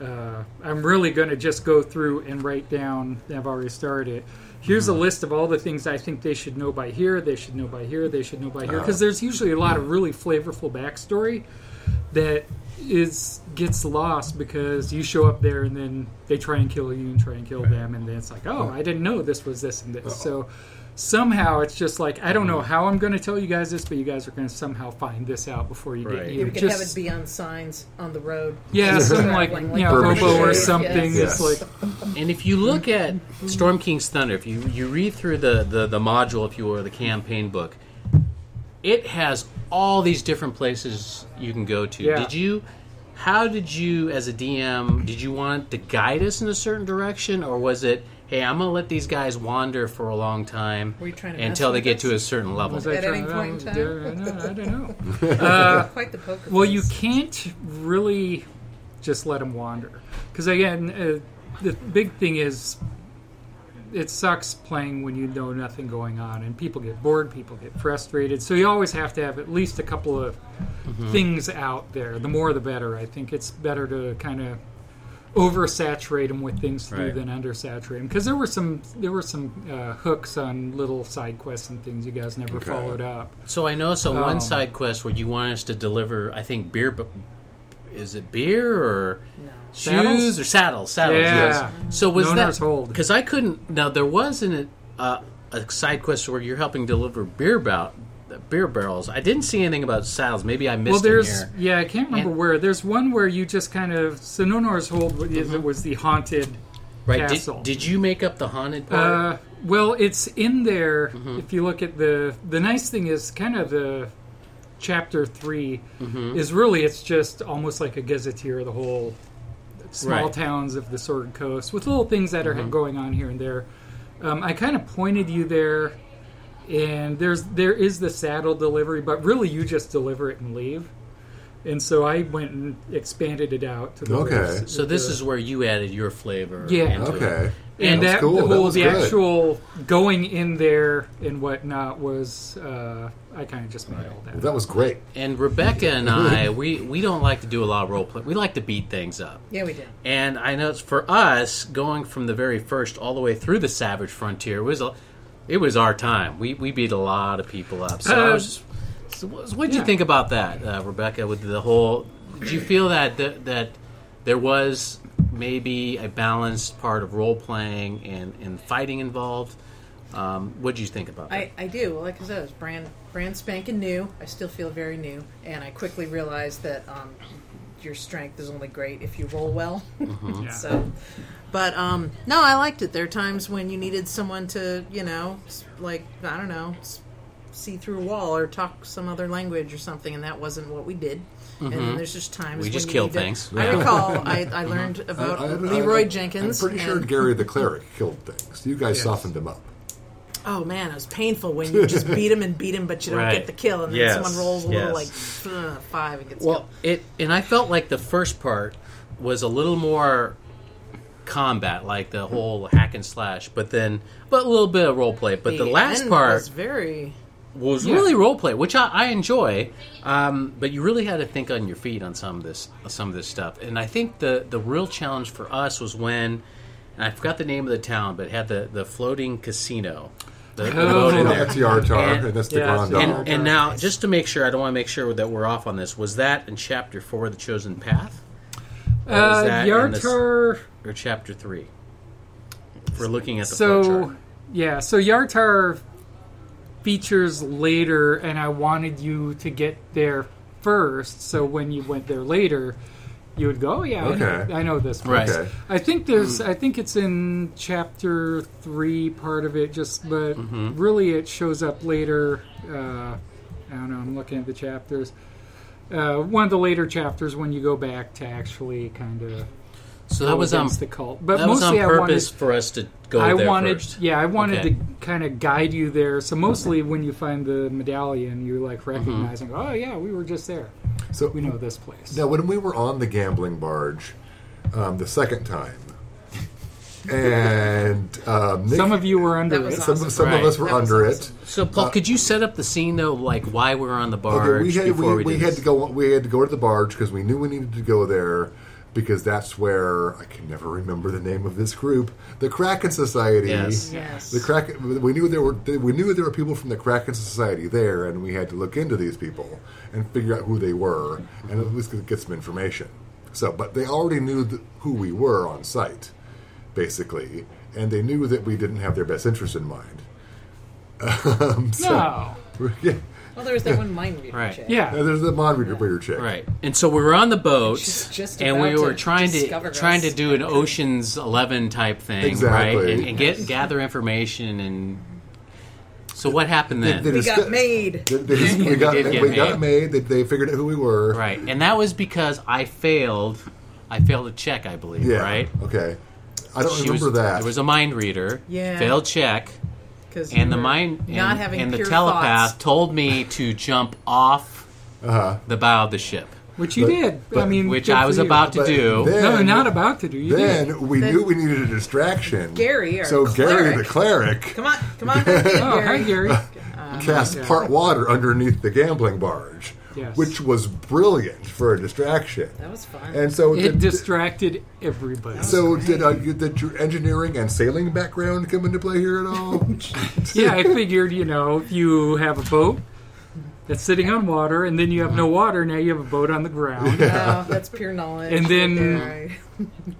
Uh, I'm really going to just go through and write down. I've already started it. Here's a mm-hmm. list of all the things I think they should know by here. They should know by here. They should know by here. Uh-huh. Because there's usually a lot of really flavorful backstory that is gets lost because you show up there and then they try and kill you and try and kill them and then it's like oh I didn't know this was this and this so somehow it's just like I don't know mm. how I'm going to tell you guys this but you guys are going to somehow find this out before you Right. get Yeah, here we could have it be on signs on the road. yeah As some we're like traveling, you know Burbage hobo or something yes. it's Yes. like And if you look at Storm King's Thunder, if you, you read through the, the, the module, if you will, or the campaign book, it has all these different places you can go to. Yeah. Did you? How did you, as a DM, did you want to guide us in a certain direction, or was it, hey, I'm gonna let these guys wander for a long time Were you trying to mess until they with get us? to a certain level? was I At any trying- point in uh, time? no, I don't know [LAUGHS] Quite the poker. Well, you face. can't really just let them wander because again, uh, the big thing is it sucks playing when you know nothing going on, and people get bored, people get frustrated. So you always have to have at least a couple of things out there. The more, the better. I think it's better to kind of oversaturate them with things to Right. do than undersaturate them because there were some there were some uh, hooks on little side quests and things you guys never Okay. followed up. So I noticed on Um, one side quest where you want us to deliver, I think beer. bu- Is it beer or shoes Saddles? or saddles? Saddles. Yeah. Yes. So was Noanar's that because I couldn't? Now there was an, uh, a side quest where you're helping deliver beer bout beer barrels. I didn't see anything about saddles. Maybe I missed well, there's here. yeah, I can't remember And- where. There's one where you just kind of so Noanar's Hold was, Mm-hmm. was the haunted Right. castle. Did, did you make up the haunted part? Uh, well, it's in there. Mm-hmm. If you look at the the nice thing is kind of the chapter 3 Mm-hmm. is really it's just almost like a gazetteer of the whole small Right. Mm-hmm. towns of the Sword Coast with little things that are going on here and there. Um, I kind of pointed you there, and there's there is the saddle delivery, but really you just deliver it and leave. And so I went and expanded it out to the Okay. rest- so this the- is where you added your flavor. Yeah. into it. Okay. and That's that cool. the That was the good. actual going in there and whatnot was uh, I kind of just made all that. That was great. And Rebecca and [LAUGHS] I, we, we don't like to do a lot of role play. We like to beat things up. Yeah, we do. And I know it's for us going from the very first all the way through the Savage Frontier was a, it was our time. We we beat a lot of people up. So, Uh, just, so what did you think about that, uh, Rebecca? With the whole, did you feel that that, that there was maybe a balanced part of role playing and, and fighting involved? Um, what did you think about that? I, I do. Well, like I said, it was brand brand spanking new. I still feel very new, and I quickly realized that um, your strength is only great if you roll well. Yeah. so, but um, no, I liked it. There are times when you needed someone to, you know, like I don't know, see through a wall or talk some other language or something, and that wasn't what we did. And then there's just times Mm-hmm. We when just you killed need to- things. I recall I, I learned about I- I- Leroy I- Jenkins. I'm pretty sure Gary the cleric killed things. You guys Yes. softened him up. Oh man, it was painful when you just beat him and beat him, but you don't Right. get the kill, and then Yes, someone rolls a little like yes. uh, five and gets Well, killed. it and I felt like the first part was a little more combat, like the whole hack and slash, but then but a little bit of role play. But the, last end part was very. was Yeah. really role play, which I, I enjoy. Um, but you really had to think on your feet on some of this some of this stuff. And I think the the real challenge for us was when and I forgot the name of the town, but it had the the floating casino. The, the Oh. boat in there. That's Yartar, And- and, that's the yeah, Grand so- And, and now, just to make sure, I don't want to make sure that we're off on this. Was that in chapter four, the chosen path, Or Uh, that this- Yartar. or chapter three? We're looking at the So flowchart. yeah, so Yartar features later, and I wanted you to get there first. So when you went there later, you would go, oh, "Yeah, I, know, I know this." Right. Okay. I think there's, I think it's in chapter three, part of it. Just, but Mm-hmm. really, it shows up later. Uh, I don't know. I'm looking at the chapters. Uh, one of the later chapters when you go back to actually kind of So that was on against the cult, but that was on mostly I wanted purpose for us to go I there wanted, first. yeah, I wanted Okay. to kind of guide you there. So mostly when you find the medallion, you're like Mm-hmm. recognizing, oh yeah, we were just there. So We know this place. Now, when we were on the gambling barge um, the second time, and um, Nick, Some of you were under it. some, awesome. some Right. of us were That under awesome. So, Paul, could you set up the scene though, like why we were on the barge Okay, we had before we, we, we had to go. We had to go to the barge because we knew we needed to go there because that's where I can never remember the name of this group, the Kraken Society. Yes. Yes. The Kraken. We knew there were we knew there were people from the Kraken Society there, and we had to look into these people and figure out who they were, and at least get some information. So, but they already knew th- who we were on site, basically, and they knew that we didn't have their best interest in mind. [LAUGHS] Um, so, No. [LAUGHS] yeah, Well, there was that one mind reader Right. chick. Yeah. Now, there's the mind reader reader chick. Right, and so we were on the boat, She's just and we about were to trying to discover trying to do an Ocean's Eleven type thing, Exactly. right? And, and get gather information. And so, what happened then? They We discu- got made. They, they just- [LAUGHS] we got, did get we got made. made. They, they figured out who we were. right, and that was because I failed. I failed a check, I believe. Yeah. Right. Okay. I don't She remember was, that. There was a mind reader. Yeah. Failed check. Because And the mind not and, having and the telepath thoughts. told me to jump off uh-huh. the bow of the ship, Which you But- did. but- I mean, which I was you. about to But do. then- No, not about to do. You Then did. we Then- knew we needed a distraction. Gary, our so Gary the cleric. cleric Come on, come on, back in, Oh, hi, Gary. Gary. cast part water underneath the gambling barge, Yes. which was brilliant for a distraction. That was fun. And so It did, distracted everybody. so did, uh, you- did your engineering and sailing background come into play here at all? [LAUGHS] yeah, I figured, you know, if you have a boat that's sitting on water, and then you have no water, now you have a boat on the ground. [LAUGHS] No, that's pure knowledge. And then- right there.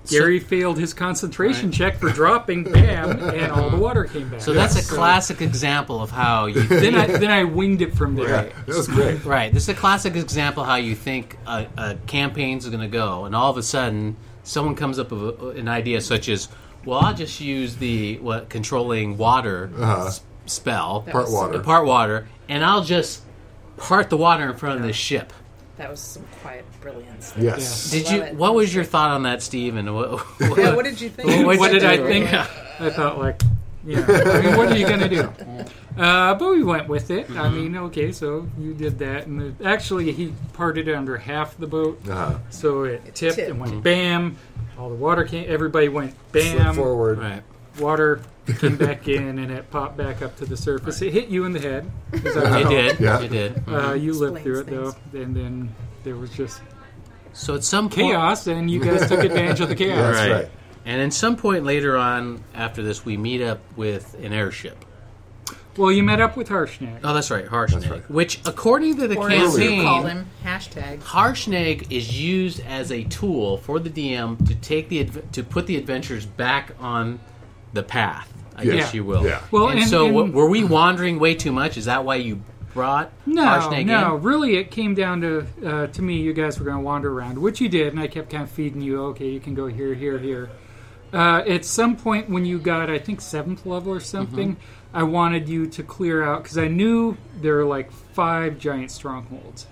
Gary failed his concentration check for [LAUGHS] dropping, bam, and all the water came back. So that's a So classic example of how you [LAUGHS] Then I then I winged it from there. yeah, that was great. Right. This is a classic example how you think a, a campaign's going to go, and all of a sudden, someone comes up with a- an idea such as, well, I'll just use the what controlling water uh-huh. s- spell, That Part was- water. the part water, and I'll just part the water in front of this ship. That was some quiet brilliance. Yes. Did Love you? it. What was your thought on that, Steve? And what? [LAUGHS] Yeah, what did you think? What'd what did I do? think? I thought like, yeah. [LAUGHS] I mean, what are you gonna do? Uh, but we went with it. I mean, okay, so you did that, and the, actually he parted it under half the boat, Uh-huh. so it, tipped, tipped. and went bam. All the water came. Everybody went Slip bam. forward. right. Water [LAUGHS] came back in, and it popped back up to the surface. It hit you in the head. 'cause I It was- did. Yeah. It did. Uh, you lived through it Explains though, and then there was just So at some point, chaos, and you guys took advantage of the chaos. That's Right. right. And at some point later on, after this, we meet up with an airship. Well, you met up with Harshnag. Oh, that's right, Harshnag. right. Which, according to the Or as you campaign, called him, hashtag. Harshnag is used as a tool for the DM to take the adv- to put the adventures back on the path. I Yeah. guess you will. Yeah. Well, and, and- so and- w- were we wandering way too much? Is that why you brought No, Harshnag no. in? Really, it came down to uh, to me. You guys were going to wander around, which you did, and I kept kind of feeding you. Okay, you can go here, here, here. Uh, at some point, when you got, I think seventh level or something, I wanted you to clear out because I knew there were like five giant strongholds,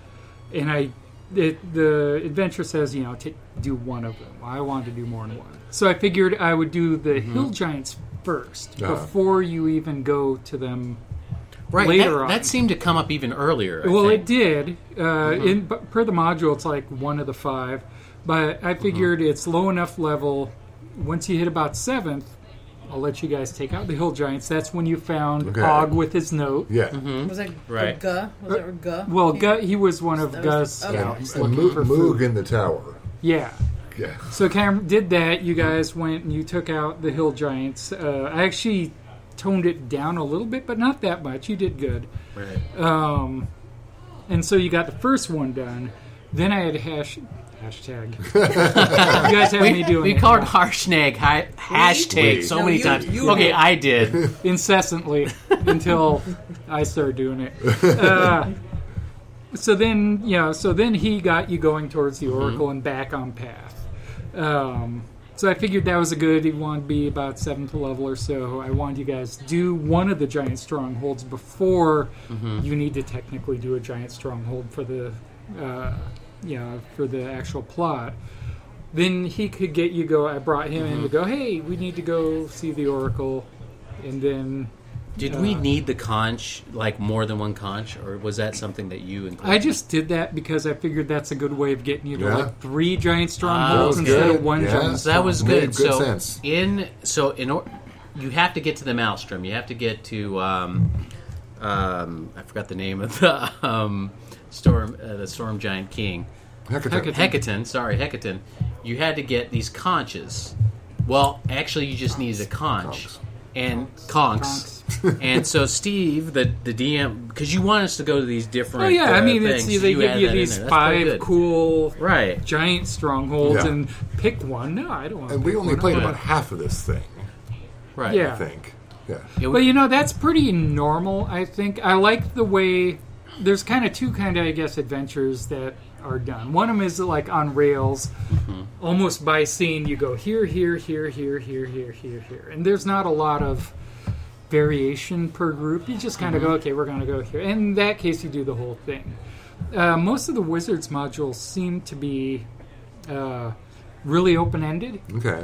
and I. It, the adventure says, you know, take, do one of them. I wanted to do more than one. So I figured I would do the hill giants 1st Uh-huh. before you even go to them Right. later that, on. that seemed to come up even earlier. I well, think. it did. Uh, in but per the module, it's like one of the five. But I figured it's low enough level. Once you hit about seventh, I'll let you guys take out the hill giants. That's when you found Okay. Og with his note. Yeah. Was that Right. Guh? Was that Guh? Well, Gu he was one of That Gus okay. scouts And Moog, for Moog food. in the tower. Yeah. Yeah. So Cam did that. You guys went and you took out the hill giants. Uh, I actually toned it down a little bit, but not that much. You did good. Right. Um, and so you got the first one done. Then I had hash hashtag. [LAUGHS] you guys had me doing it. We it called Harshnag hi- hashtag We. so No, many you- times. you okay, did. I did. incessantly until I started doing it. [LAUGHS] Uh, so then, yeah, so then he got you going towards the Oracle and back on path. Um, so I figured that was a good. He wanted to be about seventh level or so. I wanted you guys to do one of the giant strongholds before you need to technically do a giant stronghold for the, uh, yeah, for the actual plot. Then he could get you go. I brought him in to go. Hey, we need to go see the Oracle, and then Did we Uh, need the conch, like more than one conch, or was that something that you included? I just did that because I figured that's a good way of getting you to Yeah. like three giant Ah, strongholds okay. instead Good. of one Yeah. giant. So that was Made good. good so sense. in so in or, you have to get to the Maelstrom. You have to get to um, um, I forgot the name of the [LAUGHS] um, storm uh, the storm giant king Hecate. Hekaton. Sorry, Hekaton. You had to get these conches. Well, actually, you just needed a conch Conchs. And conchs. [LAUGHS] and so Steve, the the DM, because you want us to go to these different. Oh yeah, I uh, mean, it's, things, they you give you these there. That's quite five cool Right. giant strongholds, Yeah. and pick one. No, I don't want. To. And we only one. played good. about half of this thing, Right. Yeah. I think. Yeah. It But you know, that's pretty normal. I think I like the way there's kind of two kind of I guess adventures that are done. One of them is like on rails, almost by scene. You go here, here, here, here, here, here, here, here, and there's not a lot of variation per group. You just kind of go, okay, we're going to go here. And in that case, you do the whole thing. Uh, most of the wizards modules seem to be uh, really open ended Okay.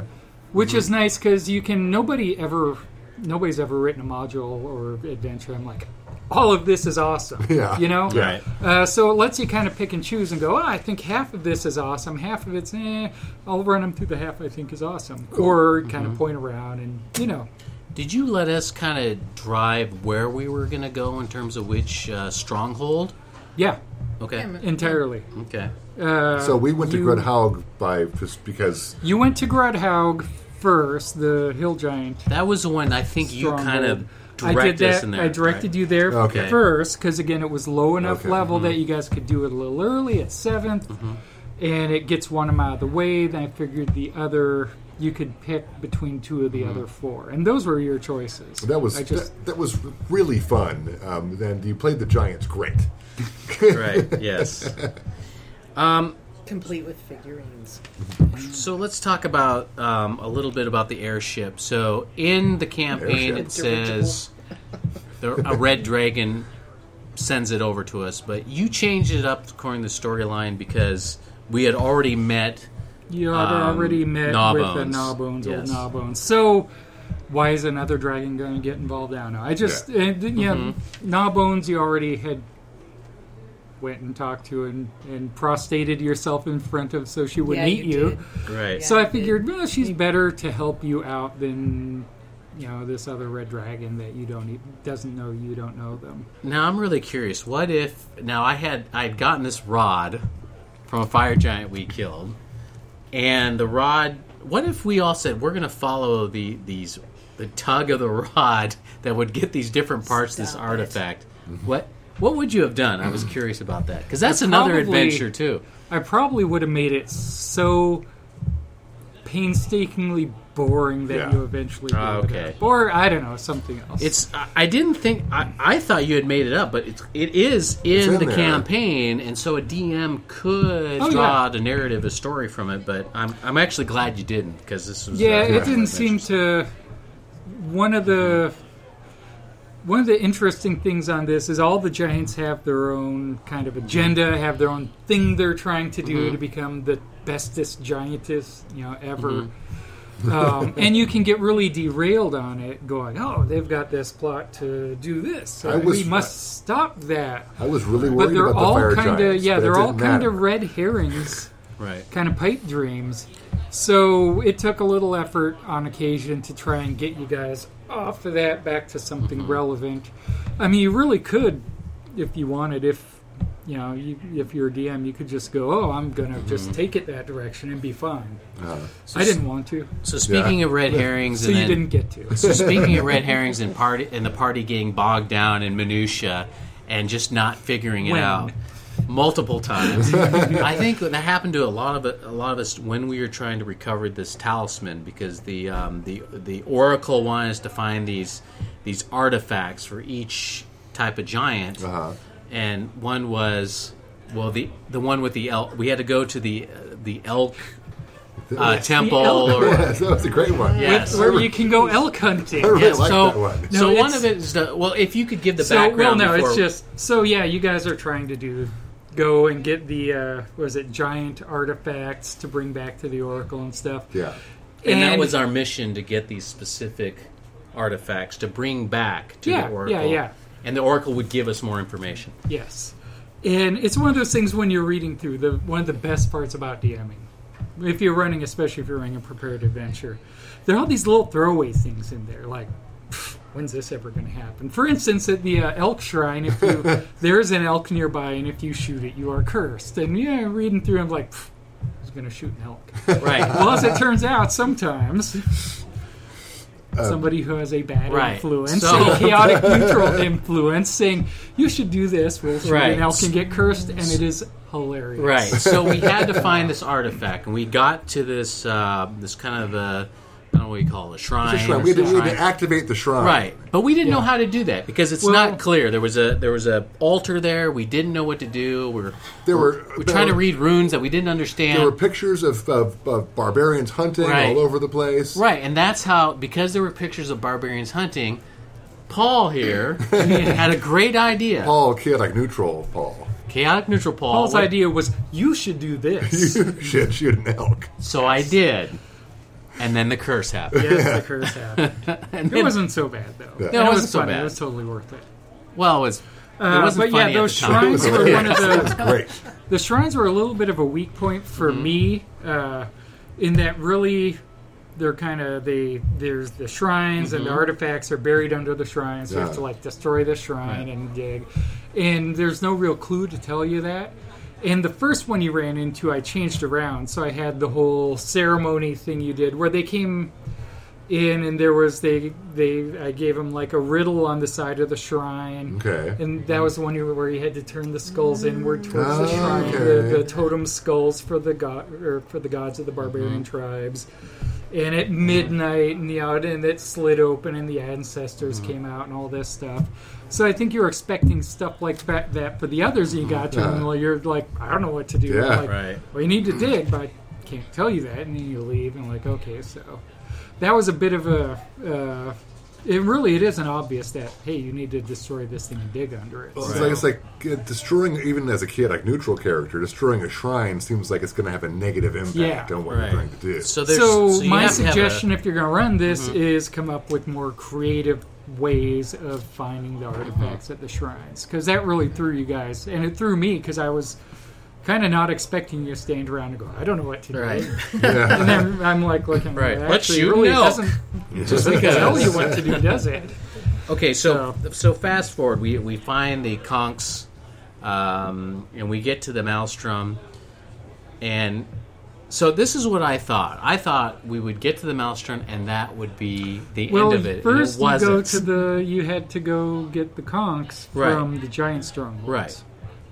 which is nice because you can nobody ever nobody's ever written a module or adventure i'm like all of this is awesome [LAUGHS] Yeah. you know Right. uh, so it lets you kind of pick and choose and go oh, i think half of this is awesome half of it's eh i'll run them through the half i think is awesome or kind of point around and you know Did you let us kind of drive where we were going to go in terms of which uh, stronghold? yeah Okay. entirely Okay. uh, So we went to you- Grudd Haug by just because. you went to Grudd Haug first the hill giant That was the one I think you kind of I directed did us that. in there. I directed right? you there Okay. first because again, it was low enough Okay. level that you guys could do it a little early at 7th Mm-hmm. and it gets one of them out of the way. Then I figured the other you could pick between two of the other four, and those were your choices. That was I just that, that was really fun. Um, and you played the Giants great. [LAUGHS] right. Yes. [LAUGHS] um, complete with figurines. So let's talk about um, a little bit about the airship. So in the campaign, Airship. it says the, a red dragon sends it over to us, but you changed it up according to the storyline because we had already met. You had Um, already met Gnawbones. with the Gnawbones, Yes. old Gnawbones. So, why is another dragon going to get involved? I don't know. I just, Yeah. and, yeah, Mm-hmm. Gnawbones you already had went and talked to and, and prostrated yourself in front of so she would Yeah, meet you you. did. Right. So I figured, well, she's better to help you out than, you know, this other red dragon that you don't e- doesn't know you don't know them. Now I'm really curious. What if now I had I had gotten this rod from a fire giant we killed, and the rod. What if we all said we're going to follow the these the tug of the [LAUGHS] rod that would get these different parts of this Stop it. artifact? What what would you have done? I was curious about that because that's I another adventure too. I probably would have made it so painstakingly boring that Yeah. you eventually gave it okay. up. Or I don't know, something else. It's I- I didn't think I, I thought you had made it up, but it's it is in, in the there. campaign, and so a DM could Oh, draw yeah. a narrative, a story from it. But I'm I'm actually glad you didn't because this was yeah, uh, it didn't seem to. One of the one of the interesting things on this is all the giants have their own kind of mm-hmm. agenda, have their own thing they're trying to do mm-hmm. to become the bestest giantess you know ever. Mm-hmm. um, [LAUGHS] and you can get really derailed on it, going, "Oh, they've got this plot to do this, so I was- we must stop that." I was really worried But they're about the all fire kind of giants, yeah, but they're all kind of red herrings [LAUGHS] right. kind of pipe dreams. So it took a little effort on occasion to try and get you guys off of that back to something Mm-hmm. relevant. I mean, you really could, if you wanted, if you know, you, if you're a DM, you could just go, "Oh, I'm gonna Mm-hmm. just take it that direction and be fine." Uh, I didn't want to, So speaking Yeah. of red herrings, so and you then, didn't get to. [LAUGHS] so speaking of red herrings and party and the party getting bogged down in minutia and just not figuring it When? out multiple times. [LAUGHS] I think that happened to a lot of a lot of us when we were trying to recover this talisman because the um, the the oracle wanted us to find these these artifacts for each type of giant, uh-huh. and one was well the the one with the elk. We had to go to the uh, the elk uh, temple elk. or [LAUGHS] Yes, that was a great one. Yes. Where you can go elk hunting. I really Yes, like so that one. so No, one of it is the well. If you could give the so well, background, no, before, it's just so yeah. You guys are trying to do go and get the uh, was it giant artifacts to bring back to the oracle and stuff. Yeah. and, that was our mission to get these specific artifacts to bring back to Yeah, the oracle. yeah, yeah. And the oracle would give us more information. Yes, and it's one of those things when you're reading through the one of the best parts about DMing, if you're running, especially if you're running a prepared adventure, there are all these little throwaway things in there, like. "Pfft, When's this ever going to happen? For instance, at the uh, elk shrine, if you [LAUGHS] there's an elk nearby, and if you shoot it, you are cursed. And yeah, reading through, I'm like, who's going to shoot an elk? Right. [LAUGHS] well, as it turns out, sometimes somebody who has a bad Right. influence, So- a [LAUGHS] chaotic neutral influence, saying you should do this, will shoot Right. an elk and get cursed, and it is hilarious. Right. So we had to find this artifact, and we got to this uh, this kind of a I don't know what you call it, a shrine. It's a shrine. We had, to, we had to activate the shrine. Right, but we didn't know how to do that because it's Well- not clear. There was a there was a altar there. We didn't know what to do. We're There were we're there trying to read runes that we didn't understand. There were pictures of, of, of barbarians hunting Right. all over the place. Right, and that's how because there were pictures of barbarians hunting. Paul here [LAUGHS] had a great idea. Paul, chaotic neutral, Paul. Chaotic neutral Paul. Paul's What- idea was you should do this. [LAUGHS] Shit, shoot an elk. So I did, and then the curse happened. yes, the curse happened. [LAUGHS] And It then- wasn't so bad though. Yeah. And No, it it was wasn't so funny. bad. It was totally worth it. well, it was. It Uh, wasn't but yeah, funny at those the time. It was shrines [LAUGHS] were one of the Great. the shrines were a little bit of a weak point for Mm-hmm. me uh, in that really they're kind of they there's the shrines and the Mm-hmm. artifacts are buried under the shrines so you have to like destroy the shrine and dig and there's no real clue to tell you that and the first one you ran into i changed around so i had the whole ceremony thing you did where they came in, and there was they they I gave him like a riddle on the side of the shrine. Okay. And that was the one where you had to turn the skulls inward towards the Oh, shrine, okay. the, the totem skulls for the god or for the gods of the barbarian mm-hmm. tribes. And at midnight, and the and it slid open, and the ancestors mm-hmm. came out, and all this stuff. So I think you're expecting stuff like that, that for the others you got to, and well, you're like, I don't know what to do. Yeah. Like, Right. Well, you need to dig, but I can't tell you that, and then you leave, and like, okay, so that was a bit of a. Uh, it really it isn't obvious that hey you need to destroy this thing and dig under it. Well, So- It's like it's like destroying, even as a kid, like neutral character, destroying a shrine seems like it's going to have a negative impact Yeah. on what Right. you're trying to do. So so, so my have to have a- suggestion, if you're going to run this, is come up with more creative ways of finding the artifacts at the shrines because that really threw you guys, and it threw me because I was kind of not expecting you to stand around and go, I don't know what to do. Right. [LAUGHS] yeah. And then I'm like looking, Right. right. Let's actually, shoot really milk. doesn't [LAUGHS] Just tell you what to do, does it? Okay, so so fast forward, we we find the conchs, um, and we get to the maelstrom, and so this is what I thought. I thought we would get to the maelstrom, and that would be the Well, end of it. first and it you go to the. You had to go get the conchs Right. from the giant strongholds. right,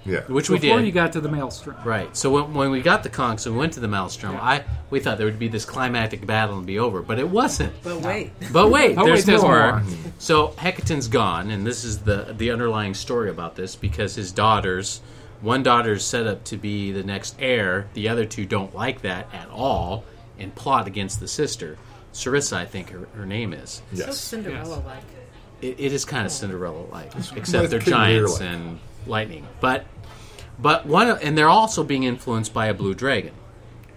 yeah. which we did. Before you got to the maelstrom. Right. So when, when we got the conchs and we went to the maelstrom, Yeah. I we thought there would be this climactic battle and be over, but it wasn't. But [LAUGHS] wait, But wait, Oh, there's, wait, there's more. more. So Hekaton's gone, and this is the the underlying story about this because his daughters, one daughter is set up to be the next heir, the other two don't like that at all and plot against the sister. Serissa, I think her, her name is. so Yes. Cinderella-like. It, it is kind of Cinderella-like, except they're giants and lightning. But but one and they're also being influenced by a blue dragon,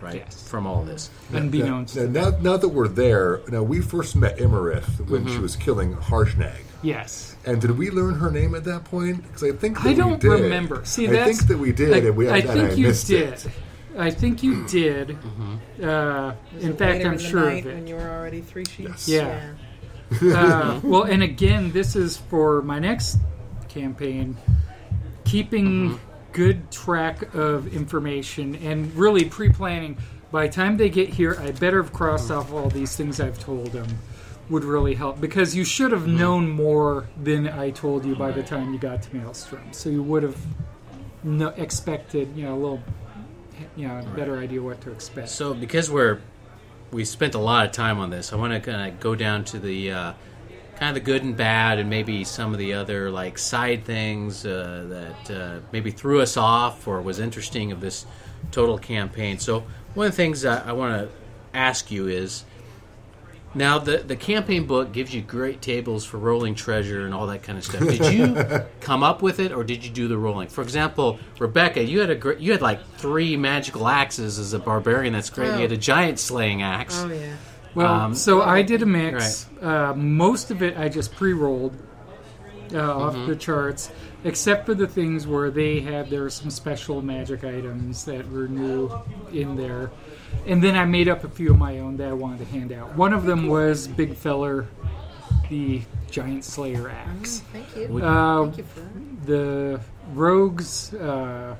right? Yes. From all this. Unbeknownst. Now, now, now that we're there, now we first met Iymrith when Mm-hmm. she was killing Harshnag. Yes. And did we learn her name at that point? Because I think that I don't did. remember. See, I that's, think that we did, I, and we I and think I you missed did. it. I think you did. Mm-hmm. Uh, in fact, I'm in the sure night of when you were already three sheets. Yeah. Uh, [LAUGHS] well, and again, this is for my next campaign, keeping Mm-hmm. good track of information and really pre-planning. By the time they get here, I better have crossed off all these things I've told them. Would really help because you should have Mm-hmm. known more than I told you by the time you got to Maelstrom. So you would have no, expected, you know, a little, you know, better idea what to expect. So because we're we spent a lot of time on this, I want to kind of go down to the uh, kind of the good and bad, and maybe some of the other like side things uh, that uh, maybe threw us off or was interesting of this total campaign. So one of the things I, I want to ask you is. Now the the campaign book gives you great tables for rolling treasure and all that kind of stuff. Did you [LAUGHS] come up with it, or did you do the rolling? For example, Rebecca, you had a great, you had like three magical axes as a barbarian. That's great. You had a giant slaying axe. Oh yeah. Well, Um, so I did a mix. Uh, most of it I just pre-rolled uh, off Mm-hmm. the charts, except for the things where they had there were some special magic items that were new in there, and then I made up a few of my own that I wanted to hand out. One of them was Big Feller, the Giant Slayer axe. Thank you. Uh, Thank you for that. the rogues. Uh,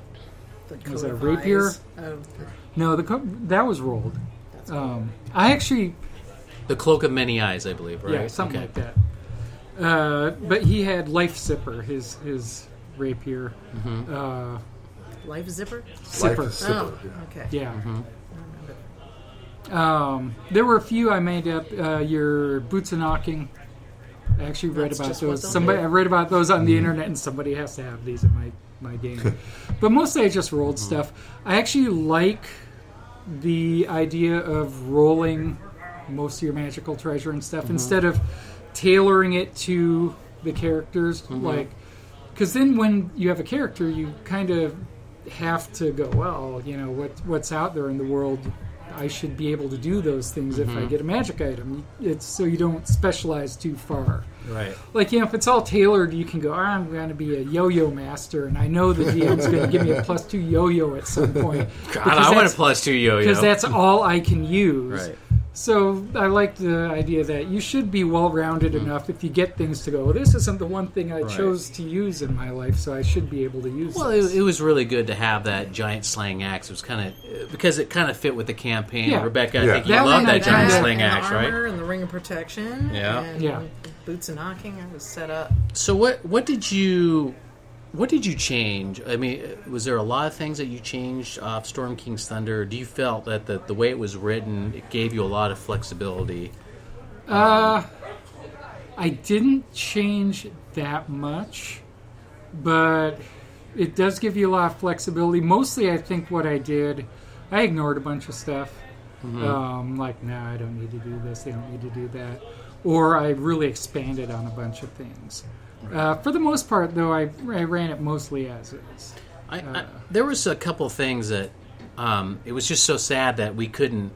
The was that a coat of rapier? Oh, no, the co- that was rolled. Um, I actually The cloak of many eyes, I believe. Right? Yeah, something Okay. like that. Uh, but he had Life Zipper, his his rapier. Mm-hmm. Uh, life zipper. Zipper. Life Zipper, Oh, yeah. okay. Yeah. Mm-hmm. Um, there were a few I made up. Uh, your boots and knocking. I actually read That's about those. Somebody. I read about those on the internet, and somebody has to have these in my my game. [LAUGHS] but mostly I just rolled stuff. I actually like the idea of rolling most of your magical treasure and stuff instead of tailoring it to the characters. Like, because then when you have a character, you kind of have to go, well, you know, what what's out there in the world. I should be able to do those things if I get a magic item. It's so you don't specialize too far Right. like you know if it's all tailored you can go "Ah, i'm going to be a yo-yo master and i know the [LAUGHS] dm's going to give me a plus two yo-yo at some point God, I want a plus two yo-yo. because that's all i can [LAUGHS] use Right. So I like the idea that you should be well rounded Mm-hmm. enough if you get things to go. Well, this isn't the one thing I chose to use in my life, so I should be able to use. Well, this. it, it was really good to have that giant slang axe. It was kind of because it kind of fit with the campaign. Yeah. Rebecca, I Yeah. think you That love one that giant kinda- sling axe, the right? armor and the ring of protection. Yeah. and Yeah. Boots and knocking. I was set up. So what what did you what did you change? I mean, was there a lot of things that you changed off Storm King's Thunder? Do you felt that the, the way it was written, it gave you a lot of flexibility? Uh, I didn't change that much, but it does give you a lot of flexibility. Mostly, I think what I did, I ignored a bunch of stuff. Um, like, no, I don't need to do this. They don't need to do that. Or I really expanded on a bunch of things. Uh, for the most part, though, I, I ran it mostly as is. I, I, there was a couple things that um, it was just so sad that we couldn't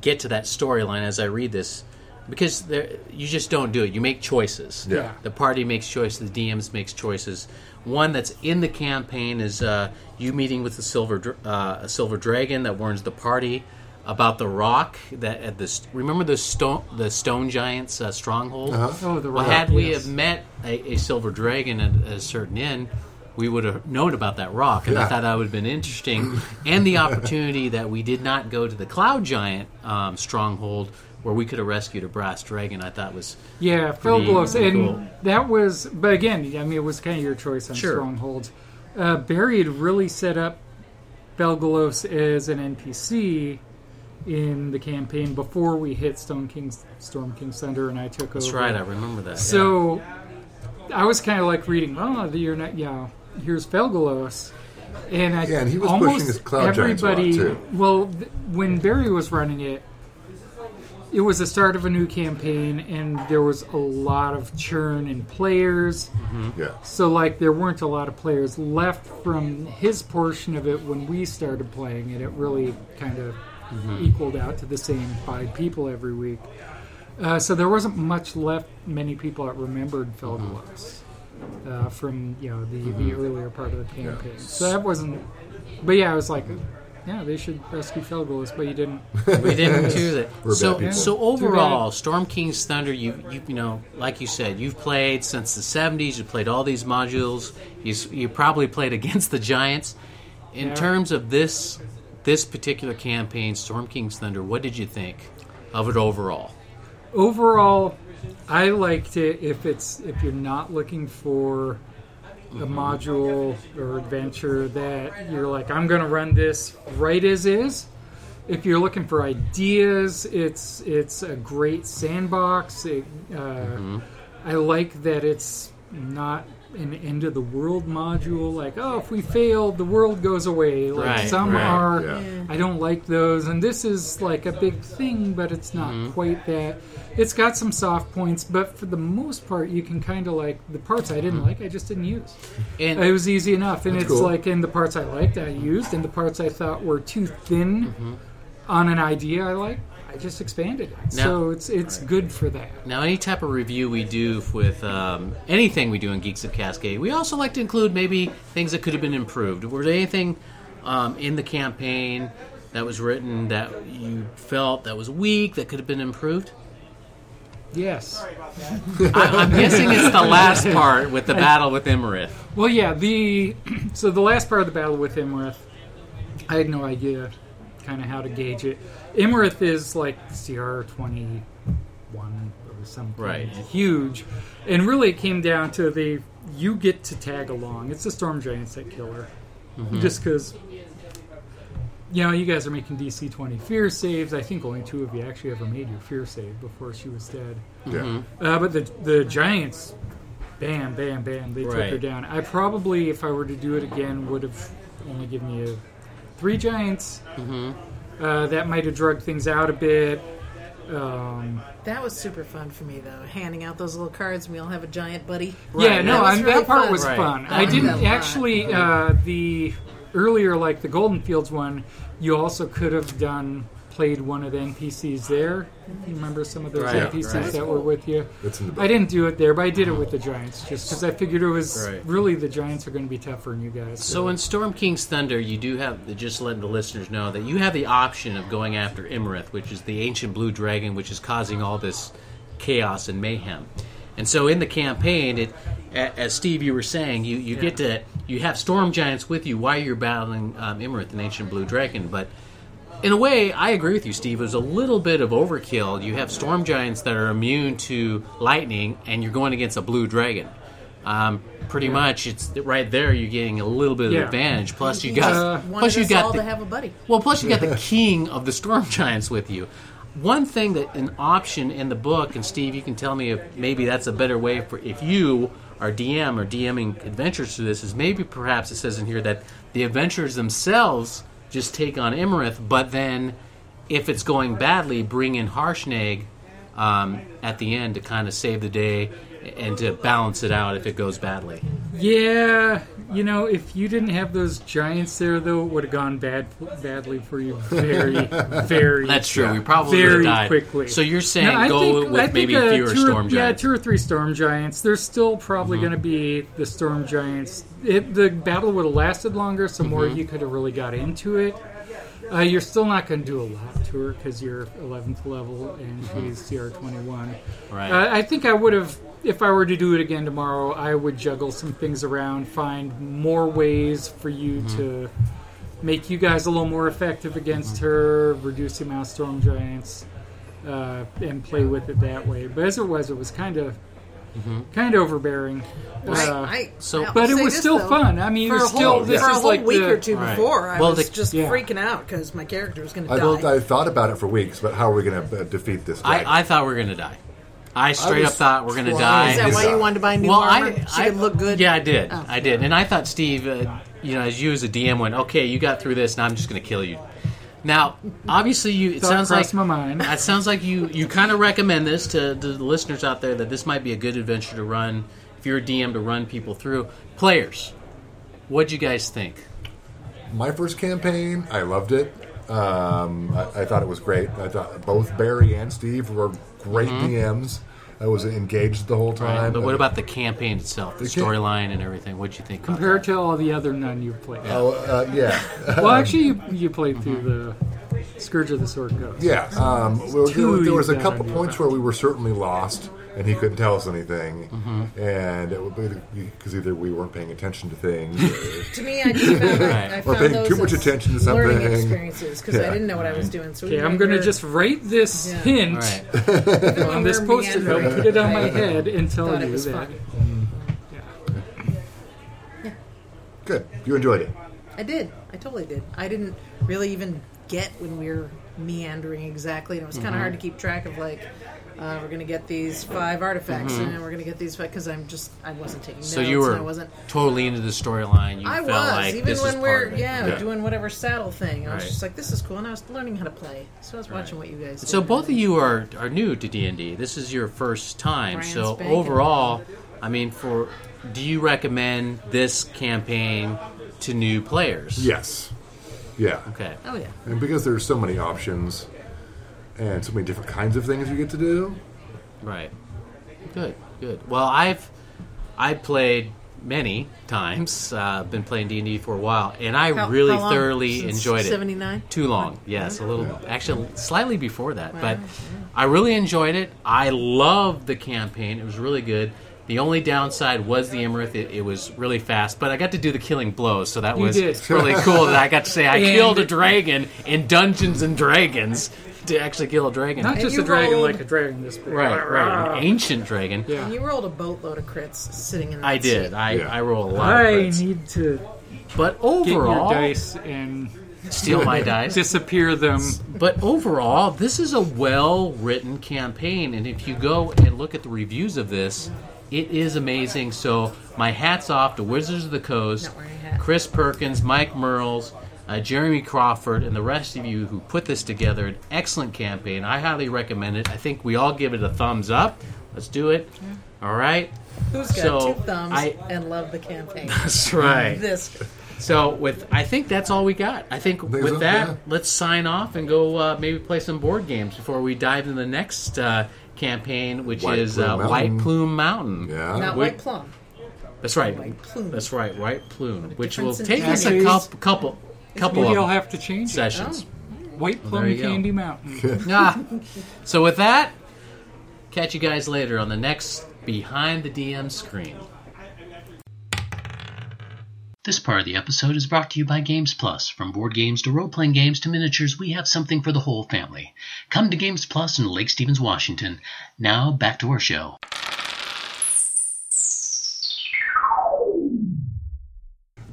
get to that storyline as I read this because there, you just don't do it. You make choices. Yeah. The party makes choices. The DMs makes choices. One that's in the campaign is uh, you meeting with the silver uh, a silver dragon that warns the party about the rock that at this. Remember the stone the stone giants uh, stronghold. Oh, the Well, had we yes. have met a, a silver dragon at a certain inn, we would have known about that rock, and I thought that would have been interesting. and the opportunity that we did not go to the cloud giant um, stronghold, where we could have rescued a brass dragon, I thought was Yeah, Phil Pretty Gloves, and cool. that was. But again, I mean, it was kind of your choice on Sure. strongholds. Uh, Barry had really set up Felgolos as an NPC in the campaign before we hit Stone King's Storm King's Thunder, and I took that's over. right. I remember that. So I was kind of like reading, oh, the you're not, yeah, here's Felgolos. And I Yeah, and he was almost pushing his cloud giants a lot, everybody. too. Well, th- when Barry was running it, it was the start of a new campaign, and there was a lot of churn in players. Mm-hmm. Yeah. So, like, there weren't a lot of players left from his portion of it when we started playing it. It really kind of equaled out to the same five people every week. Uh, so there wasn't much left. Many people that remembered Felgolos uh, from you know the, the earlier part of the campaign. So that wasn't. But yeah, I was like, yeah, they should rescue Felgolos, but you didn't. [LAUGHS] we didn't do that. [LAUGHS] So, bad people. so overall, Storm King's Thunder, you, you you know, like you said, you've played since the '70s. You played all these modules. You you probably played [LAUGHS] against the giants. In Yeah. terms of this this particular campaign, Storm King's Thunder, what did you think of it overall? overall, I liked it if it's if you're not looking for a module or adventure that you're like, I'm going to run this right as is. If you're looking for ideas, it's it's a great sandbox. It, uh, I like that it's not an end of the world module. Like, oh, if we fail, the world goes away. Like Right, some right, are. yeah. I don't like those, and this is like a big thing, but it's not mm-hmm. quite that. It's got some soft points, but for the most part, you can kind of like the parts I didn't mm-hmm. like. I just didn't use. And It was easy enough, and it's cool. like in the parts I liked, I used, and the parts I thought were too thin mm-hmm. on an idea I liked, I just expanded it. Now- so it's it's good for that. Now, any type of review we do with um, anything we do in Geeks of Cascade, we also like to include maybe things that could have been improved. Was there anything um, in the campaign that was written that you felt that was weak that could have been improved? Yes. I, I'm guessing it's the last [LAUGHS] part with the battle with Iymrith. Well, yeah. The [CLEARS THROAT] so the last part of the battle with Iymrith, I had no idea kind of how to gauge it. Iymrith is like CR twenty one or something, Right. Huge, and really it came down to the you get to tag along. It's the Storm Giants that kill her, just because. You know, you guys are making DC 20 fear saves. I think only two of you actually ever made your fear save before she was dead. Yeah. Uh, but the the Giants, bam, bam, bam, they took her down. I probably, if I were to do it again, would have only given you three Giants. Mm-hmm. Uh, that might have drugged things out a bit. Um, That was super fun for me though. Handing out those little cards, and we all have a giant buddy. yeah, no, That was and really that part fun. was Right. fun. I I didn't that a lot. actually uh, the earlier, like the Golden Fields one. You also could have done played one of the NPCs there. You remember some of those Right, NPCs right. that were with you? It's in the. I didn't do it there, but I did it with the Giants just because I figured it was Right. really the Giants are going to be tougher than you guys. So in Storm King's Thunder, you do have just letting the listeners know that you have the option of going after Iymrith, which is the ancient blue dragon, which is causing all this chaos and mayhem. And so in the campaign, it, as Steve you were saying, you, you get to you have storm giants with you while you're battling um, Iymrith, an ancient blue dragon. But in a way, I agree with you, Steve. It was a little bit of overkill. You have storm giants that are immune to lightning, and you're going against a blue dragon. Um, pretty much, it's right there. You're getting a little bit of Yeah. advantage. Plus, you got just wanted plus you got all the, to have a buddy. well, plus you got the [LAUGHS] king of the storm [LAUGHS] giants with you. One thing that an option in the book, and Steve, you can tell me if maybe that's a better way for if you are DM or DMing adventures to this is maybe perhaps it says in here that the adventurers themselves just take on Iymrith, but then if it's going badly, bring in Harshnag um, at the end to kind of save the day and to balance it out if it goes badly. yeah, you know, if you didn't have those Giants there, though, it would have gone bad badly for you very, [LAUGHS] very. That's true. We probably very died. quickly. So you're saying No, I go think- with maybe uh, fewer two or- storm Yeah, two or three storm giants. There's still probably Mm-hmm. going to be the storm giants. If the battle would have lasted longer, some more Mm-hmm. of you could have really got into it. Uh, you're still not going to do a lot to her because you're 11th level and she's CR 21. Mm-hmm. Right. Uh, I think I would have, if I were to do it again tomorrow, I would juggle some things around, find more ways for you Mm-hmm. to make you guys a little more effective against Mm-hmm. her, reduce the amount of storm giants, uh, and play with it that way. But as it was, it was kind of kind of overbearing. Uh, I, I, so- I'll but it was still though. fun. I mean, it For a was whole, still this for a is whole like week the, or two Right. before, I Well, was the- just yeah. freaking out because my character was going to I, die. don't, I thought about it for weeks, but how are we going to uh, defeat this? dragon? I, I thought we were gonna die. I straight was up thought we're gonna trying die. Is that why you wanted to buy a new well, armor? I, so I look good. Yeah, I did. Oh. I did, and I thought Steve, uh, you know, as you as a DM went, okay, you got through this, and I'm just gonna kill you. Now, obviously, you it Thought sounds like my mind. [LAUGHS] It sounds like you you kind of recommend this to, to the listeners out there that this might be a good adventure to run if you're a DM to run people through. Players, what'd you guys think? My first campaign, I loved it. Um, I, I thought it was great. I thought both Barry and Steve were great DMs. I was engaged the whole time. Mm-hmm. But what about the campaign itself, the The storyline and everything? What'd you think? about compared to all the other none you've played. Oh, uh, yeah, [LAUGHS] Well, actually, you, you played through the Scourge of the Sword Coast. yeah. Um, well, there, there was a couple points where we were certainly lost, and he couldn't tell us anything, Mm-hmm. and it would be because either we weren't paying attention to things. Or, [LAUGHS] To me, I just found, Right. I Or found paying those too much attention to learning experiences because Yeah. I didn't know what I was doing. So Okay, even I'm going to just write this Yeah. hint All right. [LAUGHS] on this we're post-it note, put it on my head, and tell Thought it you was that. fun. good, you enjoyed it. I did. I totally did. I didn't really even get when we were meandering exactly, and it was kind of Mm-hmm. hard to keep track of like. Uh, we're gonna get these five artifacts, and we're gonna get these five because I'm just I wasn't taking Mm-hmm. So notes. you and I were wasn't. totally into the storyline. You I felt was like even this when is we're it. yeah, Yeah. doing whatever saddle thing. I was Right. just like, this is cool, and I was learning how to play. So I was watching what you guys. So both of you are are new to D and D. This is your first time. Brand so spanking overall, I mean, for do you recommend this campaign to new players? Yes, yeah. Okay. Oh yeah. And because there's so many options and so many different kinds of things you get to do, Right. Good. Good. Well, I've I played many times. Uh, been playing D and D for a while, and I How- really how long? thoroughly Since enjoyed it. 79? Too long. Yes, a little. Actually, slightly before that, but I really enjoyed it. I loved the campaign. It was really good. The only downside was the Iymrith. It, it was really fast, but I got to do the killing blows, so that You was did. really cool. That I got to say I [LAUGHS] And- killed a dragon in Dungeons and Dragons to actually kill a dragon. Not just you a dragon rolled- like a dragon this big. right, right, an ancient dragon. Yeah. And you rolled a boatload of crits sitting in. That I did. seat. I, Yeah. I roll a lot. I of crits. need to but get overall, your dice and steal my dice. disappear them. But overall, this is a well written campaign, and if you go and look at the reviews of this, it is amazing. So my hats off to Wizards of the Coast, Not wearing a hat. Chris Perkins, Mike Mearls. Uh, Jeremy Crawford and the rest of you who put this together, an excellent campaign. I highly recommend it. I think we all give it a thumbs up. Let's do it. All right. Who's got So, two thumbs I- and love the campaign? [LAUGHS] That's right. this. So with, I think that's all we got. I think Think with so? that, Yeah. let's sign off and go uh, maybe play some board games before we dive into the next uh, campaign, which White is Plume uh, White Plume Mountain. Yeah. Not white plum. That's right. White Plume. That's right. White Plume, which will take us a couple couple couple Maybe I'll of have to change it. sessions. White there Plum you go. Candy Mountain. [LAUGHS] [LAUGHS] Ah. So with that, catch you guys later on the next Behind the DM screen. This part of the episode is brought to you by Games Plus. From board games to role playing games to miniatures, we have something for the whole family. Come to Games Plus in Lake Stevens, Washington. Now, back to our show.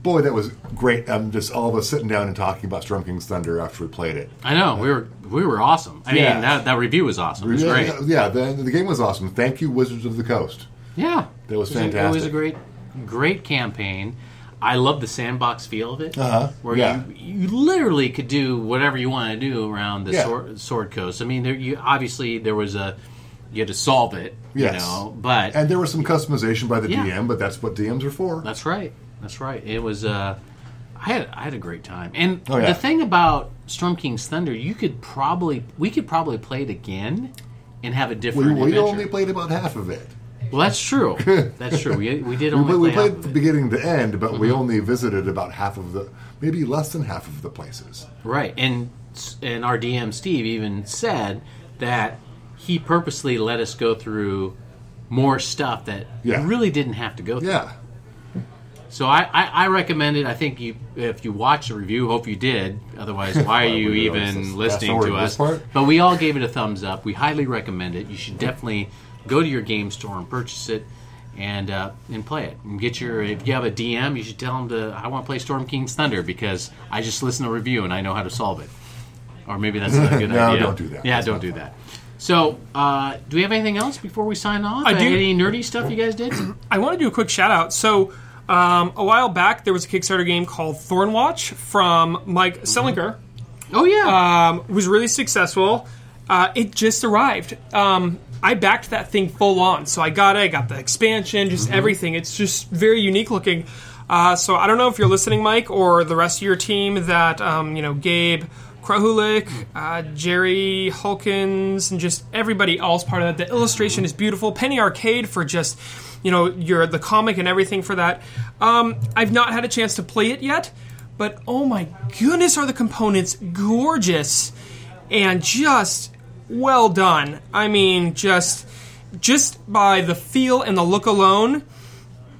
Boy, that was great. I'm just all of us sitting down and talking about Storm King's Thunder after we played it. I know we were we were awesome. I Yeah. mean that that review was awesome. It was yeah, great. Yeah, the, the game was awesome. Thank you, Wizards of the Coast. Yeah, That was It a- It was a great, great campaign. I love the sandbox feel of it, Uh-huh, where yeah. you, you literally could do whatever you want to do around the Yeah. sword, sword coast. I mean, there, you obviously there was a you had to solve it, Yes. you know, but And there was some customization by the Yeah. DM, but that's what DMs are for. That's right. That's right. It was. Uh, I had I had a great time, and Oh, yeah. the thing about Storm King's Thunder, you could probably we could probably play it again and have a different we adventure. only played about half of it. well, that's true. [LAUGHS] that's true. We, we did We, only we play played of from it. beginning to end, but Mm-hmm. we only visited about half of the, maybe less than half of the places. Right, and and our DM Steve even said that he purposely let us go through more stuff that Yeah. really didn't have to go through. Yeah. So I, I, I recommend it. I think you if you watch the review, hope you did. Otherwise, why are you would you always even listening to to us? But we all gave it a thumbs up. We highly recommend it. You should definitely go to your game store and purchase it. And uh, and play it and get your. If you have a DM, you should tell them to. I want to play Storm King's Thunder because I just listened to a review and I know how to solve it. Or maybe that's not a good [LAUGHS] No, idea. don't do that. Yeah, That's don't not do fun. that. So, uh, do we have anything else before we sign off? I do. Any nerdy stuff you guys did? [CLEARS THROAT] I want to do a quick shout out. So, um, a while back, there was a Kickstarter game called Thornwatch from Mike Selinker. Oh yeah. Um, was really successful. Uh, it just arrived. Um, I backed that thing full on, so I got it. I got the expansion, just everything. It's just very unique looking. Uh, so I don't know if you're listening, Mike, or the rest of your team. That um, you know, Gabe. Krahulik, uh, Jerry Holkins, and just everybody else part of that. The illustration is beautiful. Penny Arcade for just, you know, your the comic and everything for that. Um, I've not had a chance to play it yet, but oh my goodness, are the components gorgeous and just well done. I mean, just just by the feel and the look alone,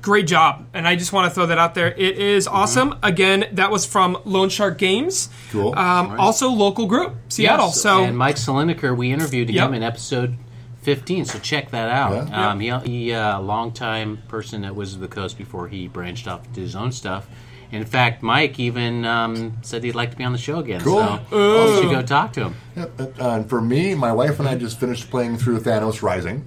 great job. And I just want to throw that out there. It is awesome. Again, that was from Lone Shark Games. Cool. Um, Also, local group, Seattle. Yes, So and Mike Selinker, we interviewed Yep. him in episode 15, so check that out. Yeah. Um, he, he uh, a long-time person at Wizards of the Coast before he branched off to his own stuff. In fact, Mike even um, said he'd like to be on the show again. Cool. So you should go talk to him. Yep. Uh, and for me, my wife and I just finished playing through Thanos Rising.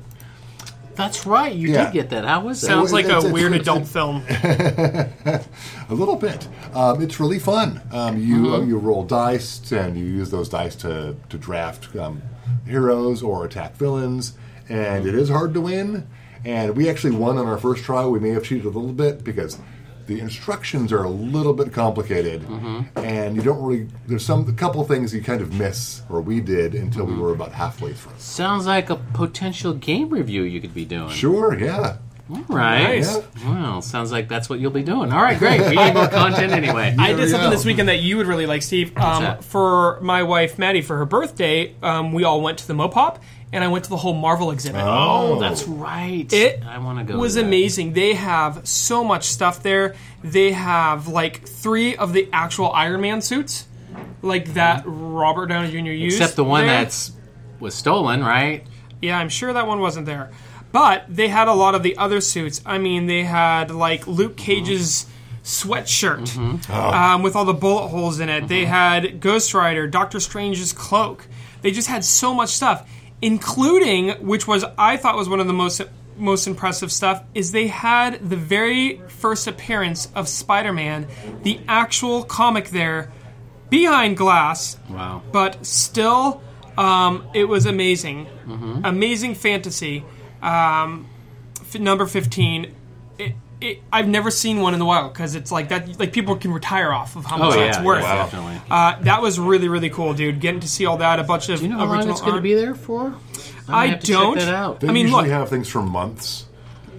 That's right. You Yeah. did get that. How was that? sounds like it's- a it's- weird it's- adult film. [LAUGHS] A little bit. Um, it's really fun. Um, you uh, you roll dice and you use those dice to to draft um, heroes or attack villains, and it is hard to win. And we actually won on our first try. We may have cheated a little bit because the instructions are a little bit complicated, mm-hmm. and you don't really. There's some a couple things you kind of miss, or we did until we mm-hmm. were about halfway through. Sounds like a potential game review you could be doing. Sure, yeah. All right. Nice. Well, sounds like that's what you'll be doing. All right, great. We need more [LAUGHS] content anyway. I did something go. this weekend that you would really like, Steve. Um, that? for my wife Maddie for her birthday, um, we all went to the Mopop, and I went to the whole Marvel exhibit. Oh, that's right. It I want to go. was to that. amazing. They have so much stuff there. They have like three of the actual Iron Man suits, like that Robert Downey Jr. used. Except the one there. that's was stolen, right? Yeah, I'm sure that one wasn't there. But they had a lot of the other suits. I mean, they had like Luke Cage's sweatshirt Mm-hmm. um, with all the bullet holes in it. They had Ghost Rider, Doctor Strange's cloak. They just had so much stuff, including which was I thought was one of the most most impressive stuff is they had the very first appearance of Spider-Man, the actual comic there behind glass Wow. but still, um, it was amazing. Mm-hmm. Amazing fantasy. Um, f- number 15. It, it, I've never seen one in the wild because it's like that. Like people can retire off of how Oh much yeah, that's worth. yeah, definitely. Uh, that was really really cool, dude. Getting to see all that, a bunch of Do you know how long it's going to art. be there for? I'm I gonna have to check don't. that out. They I mean, usually look- have things for months.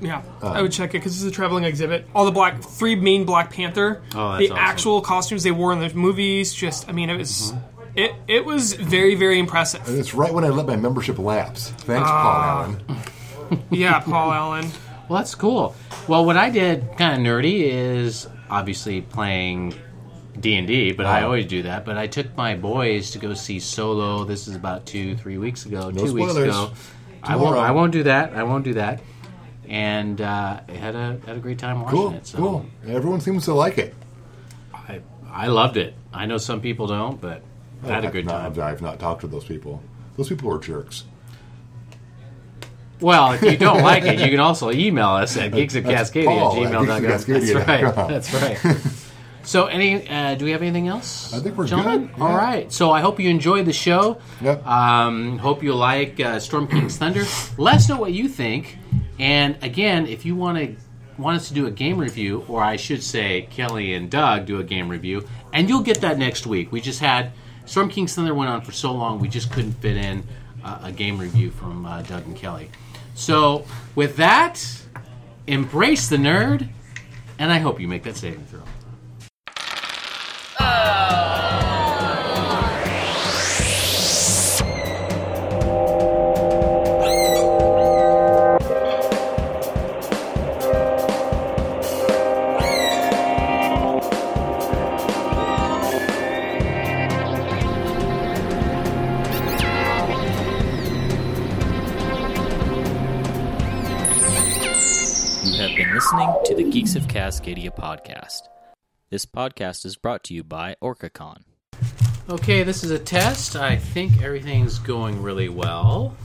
Yeah, I would check it because it's a traveling exhibit. All the black, three main Black Panther, Oh, that's the awesome. actual costumes they wore in the movies. Just, I mean, it was, it, it was very, very impressive. And it's right when I let my membership lapse. Thanks, Paul Allen. Yeah, Paul Allen. Well, that's cool. Well, what I did, kind of nerdy, is obviously playing D and D, but I Oh. always do that. But I took my boys to go see Solo. This is about two, three weeks ago. No two weeks spoilers. ago. I won't. I won't do that. I won't do that. And uh, I had a had a great time watching Cool, it. So cool. Everyone seems to like it. I I loved it. I know some people don't, but I had a I've good not- time. I've not talked to those people. Those people are jerks. Well, if you don't like it, you [LAUGHS] can also email us at That's geeksofcascadia Paul at gmail.com. That's right. That's right. So, any? Uh, do we have anything else? I think we're gentlemen? good, All yeah. right. So, I hope you enjoyed the show. Yep. Um, hope you like uh, Storm King's Thunder. Let us know what you think. And again, if you want to want us to do a game review, or I should say, Kelly and Doug do a game review, and you'll get that next week. We just had Storm King's Thunder went on for so long, we just couldn't fit in uh, a game review from uh, Doug and Kelly. So, with that, embrace the nerd, and I hope you make that saving throw. You Cascadia podcast. This podcast is brought to you by OrcaCon. Okay, this is a test. I think everything's going really well.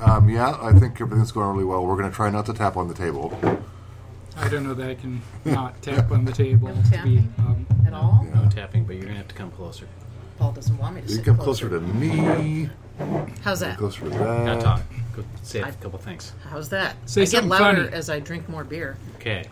Um, yeah, I think everything's going really well. We're going to try not to tap on the table. I don't know that I can [LAUGHS] not tap on the table. No to be, tapping? um, At all? No tapping, but you're gonna have to come closer. Paul doesn't want me to You sit come closer to me, How's that? closer to that. Now talk. Go say a couple things. How's that? Say I get something louder funny. as I drink more beer. Okay.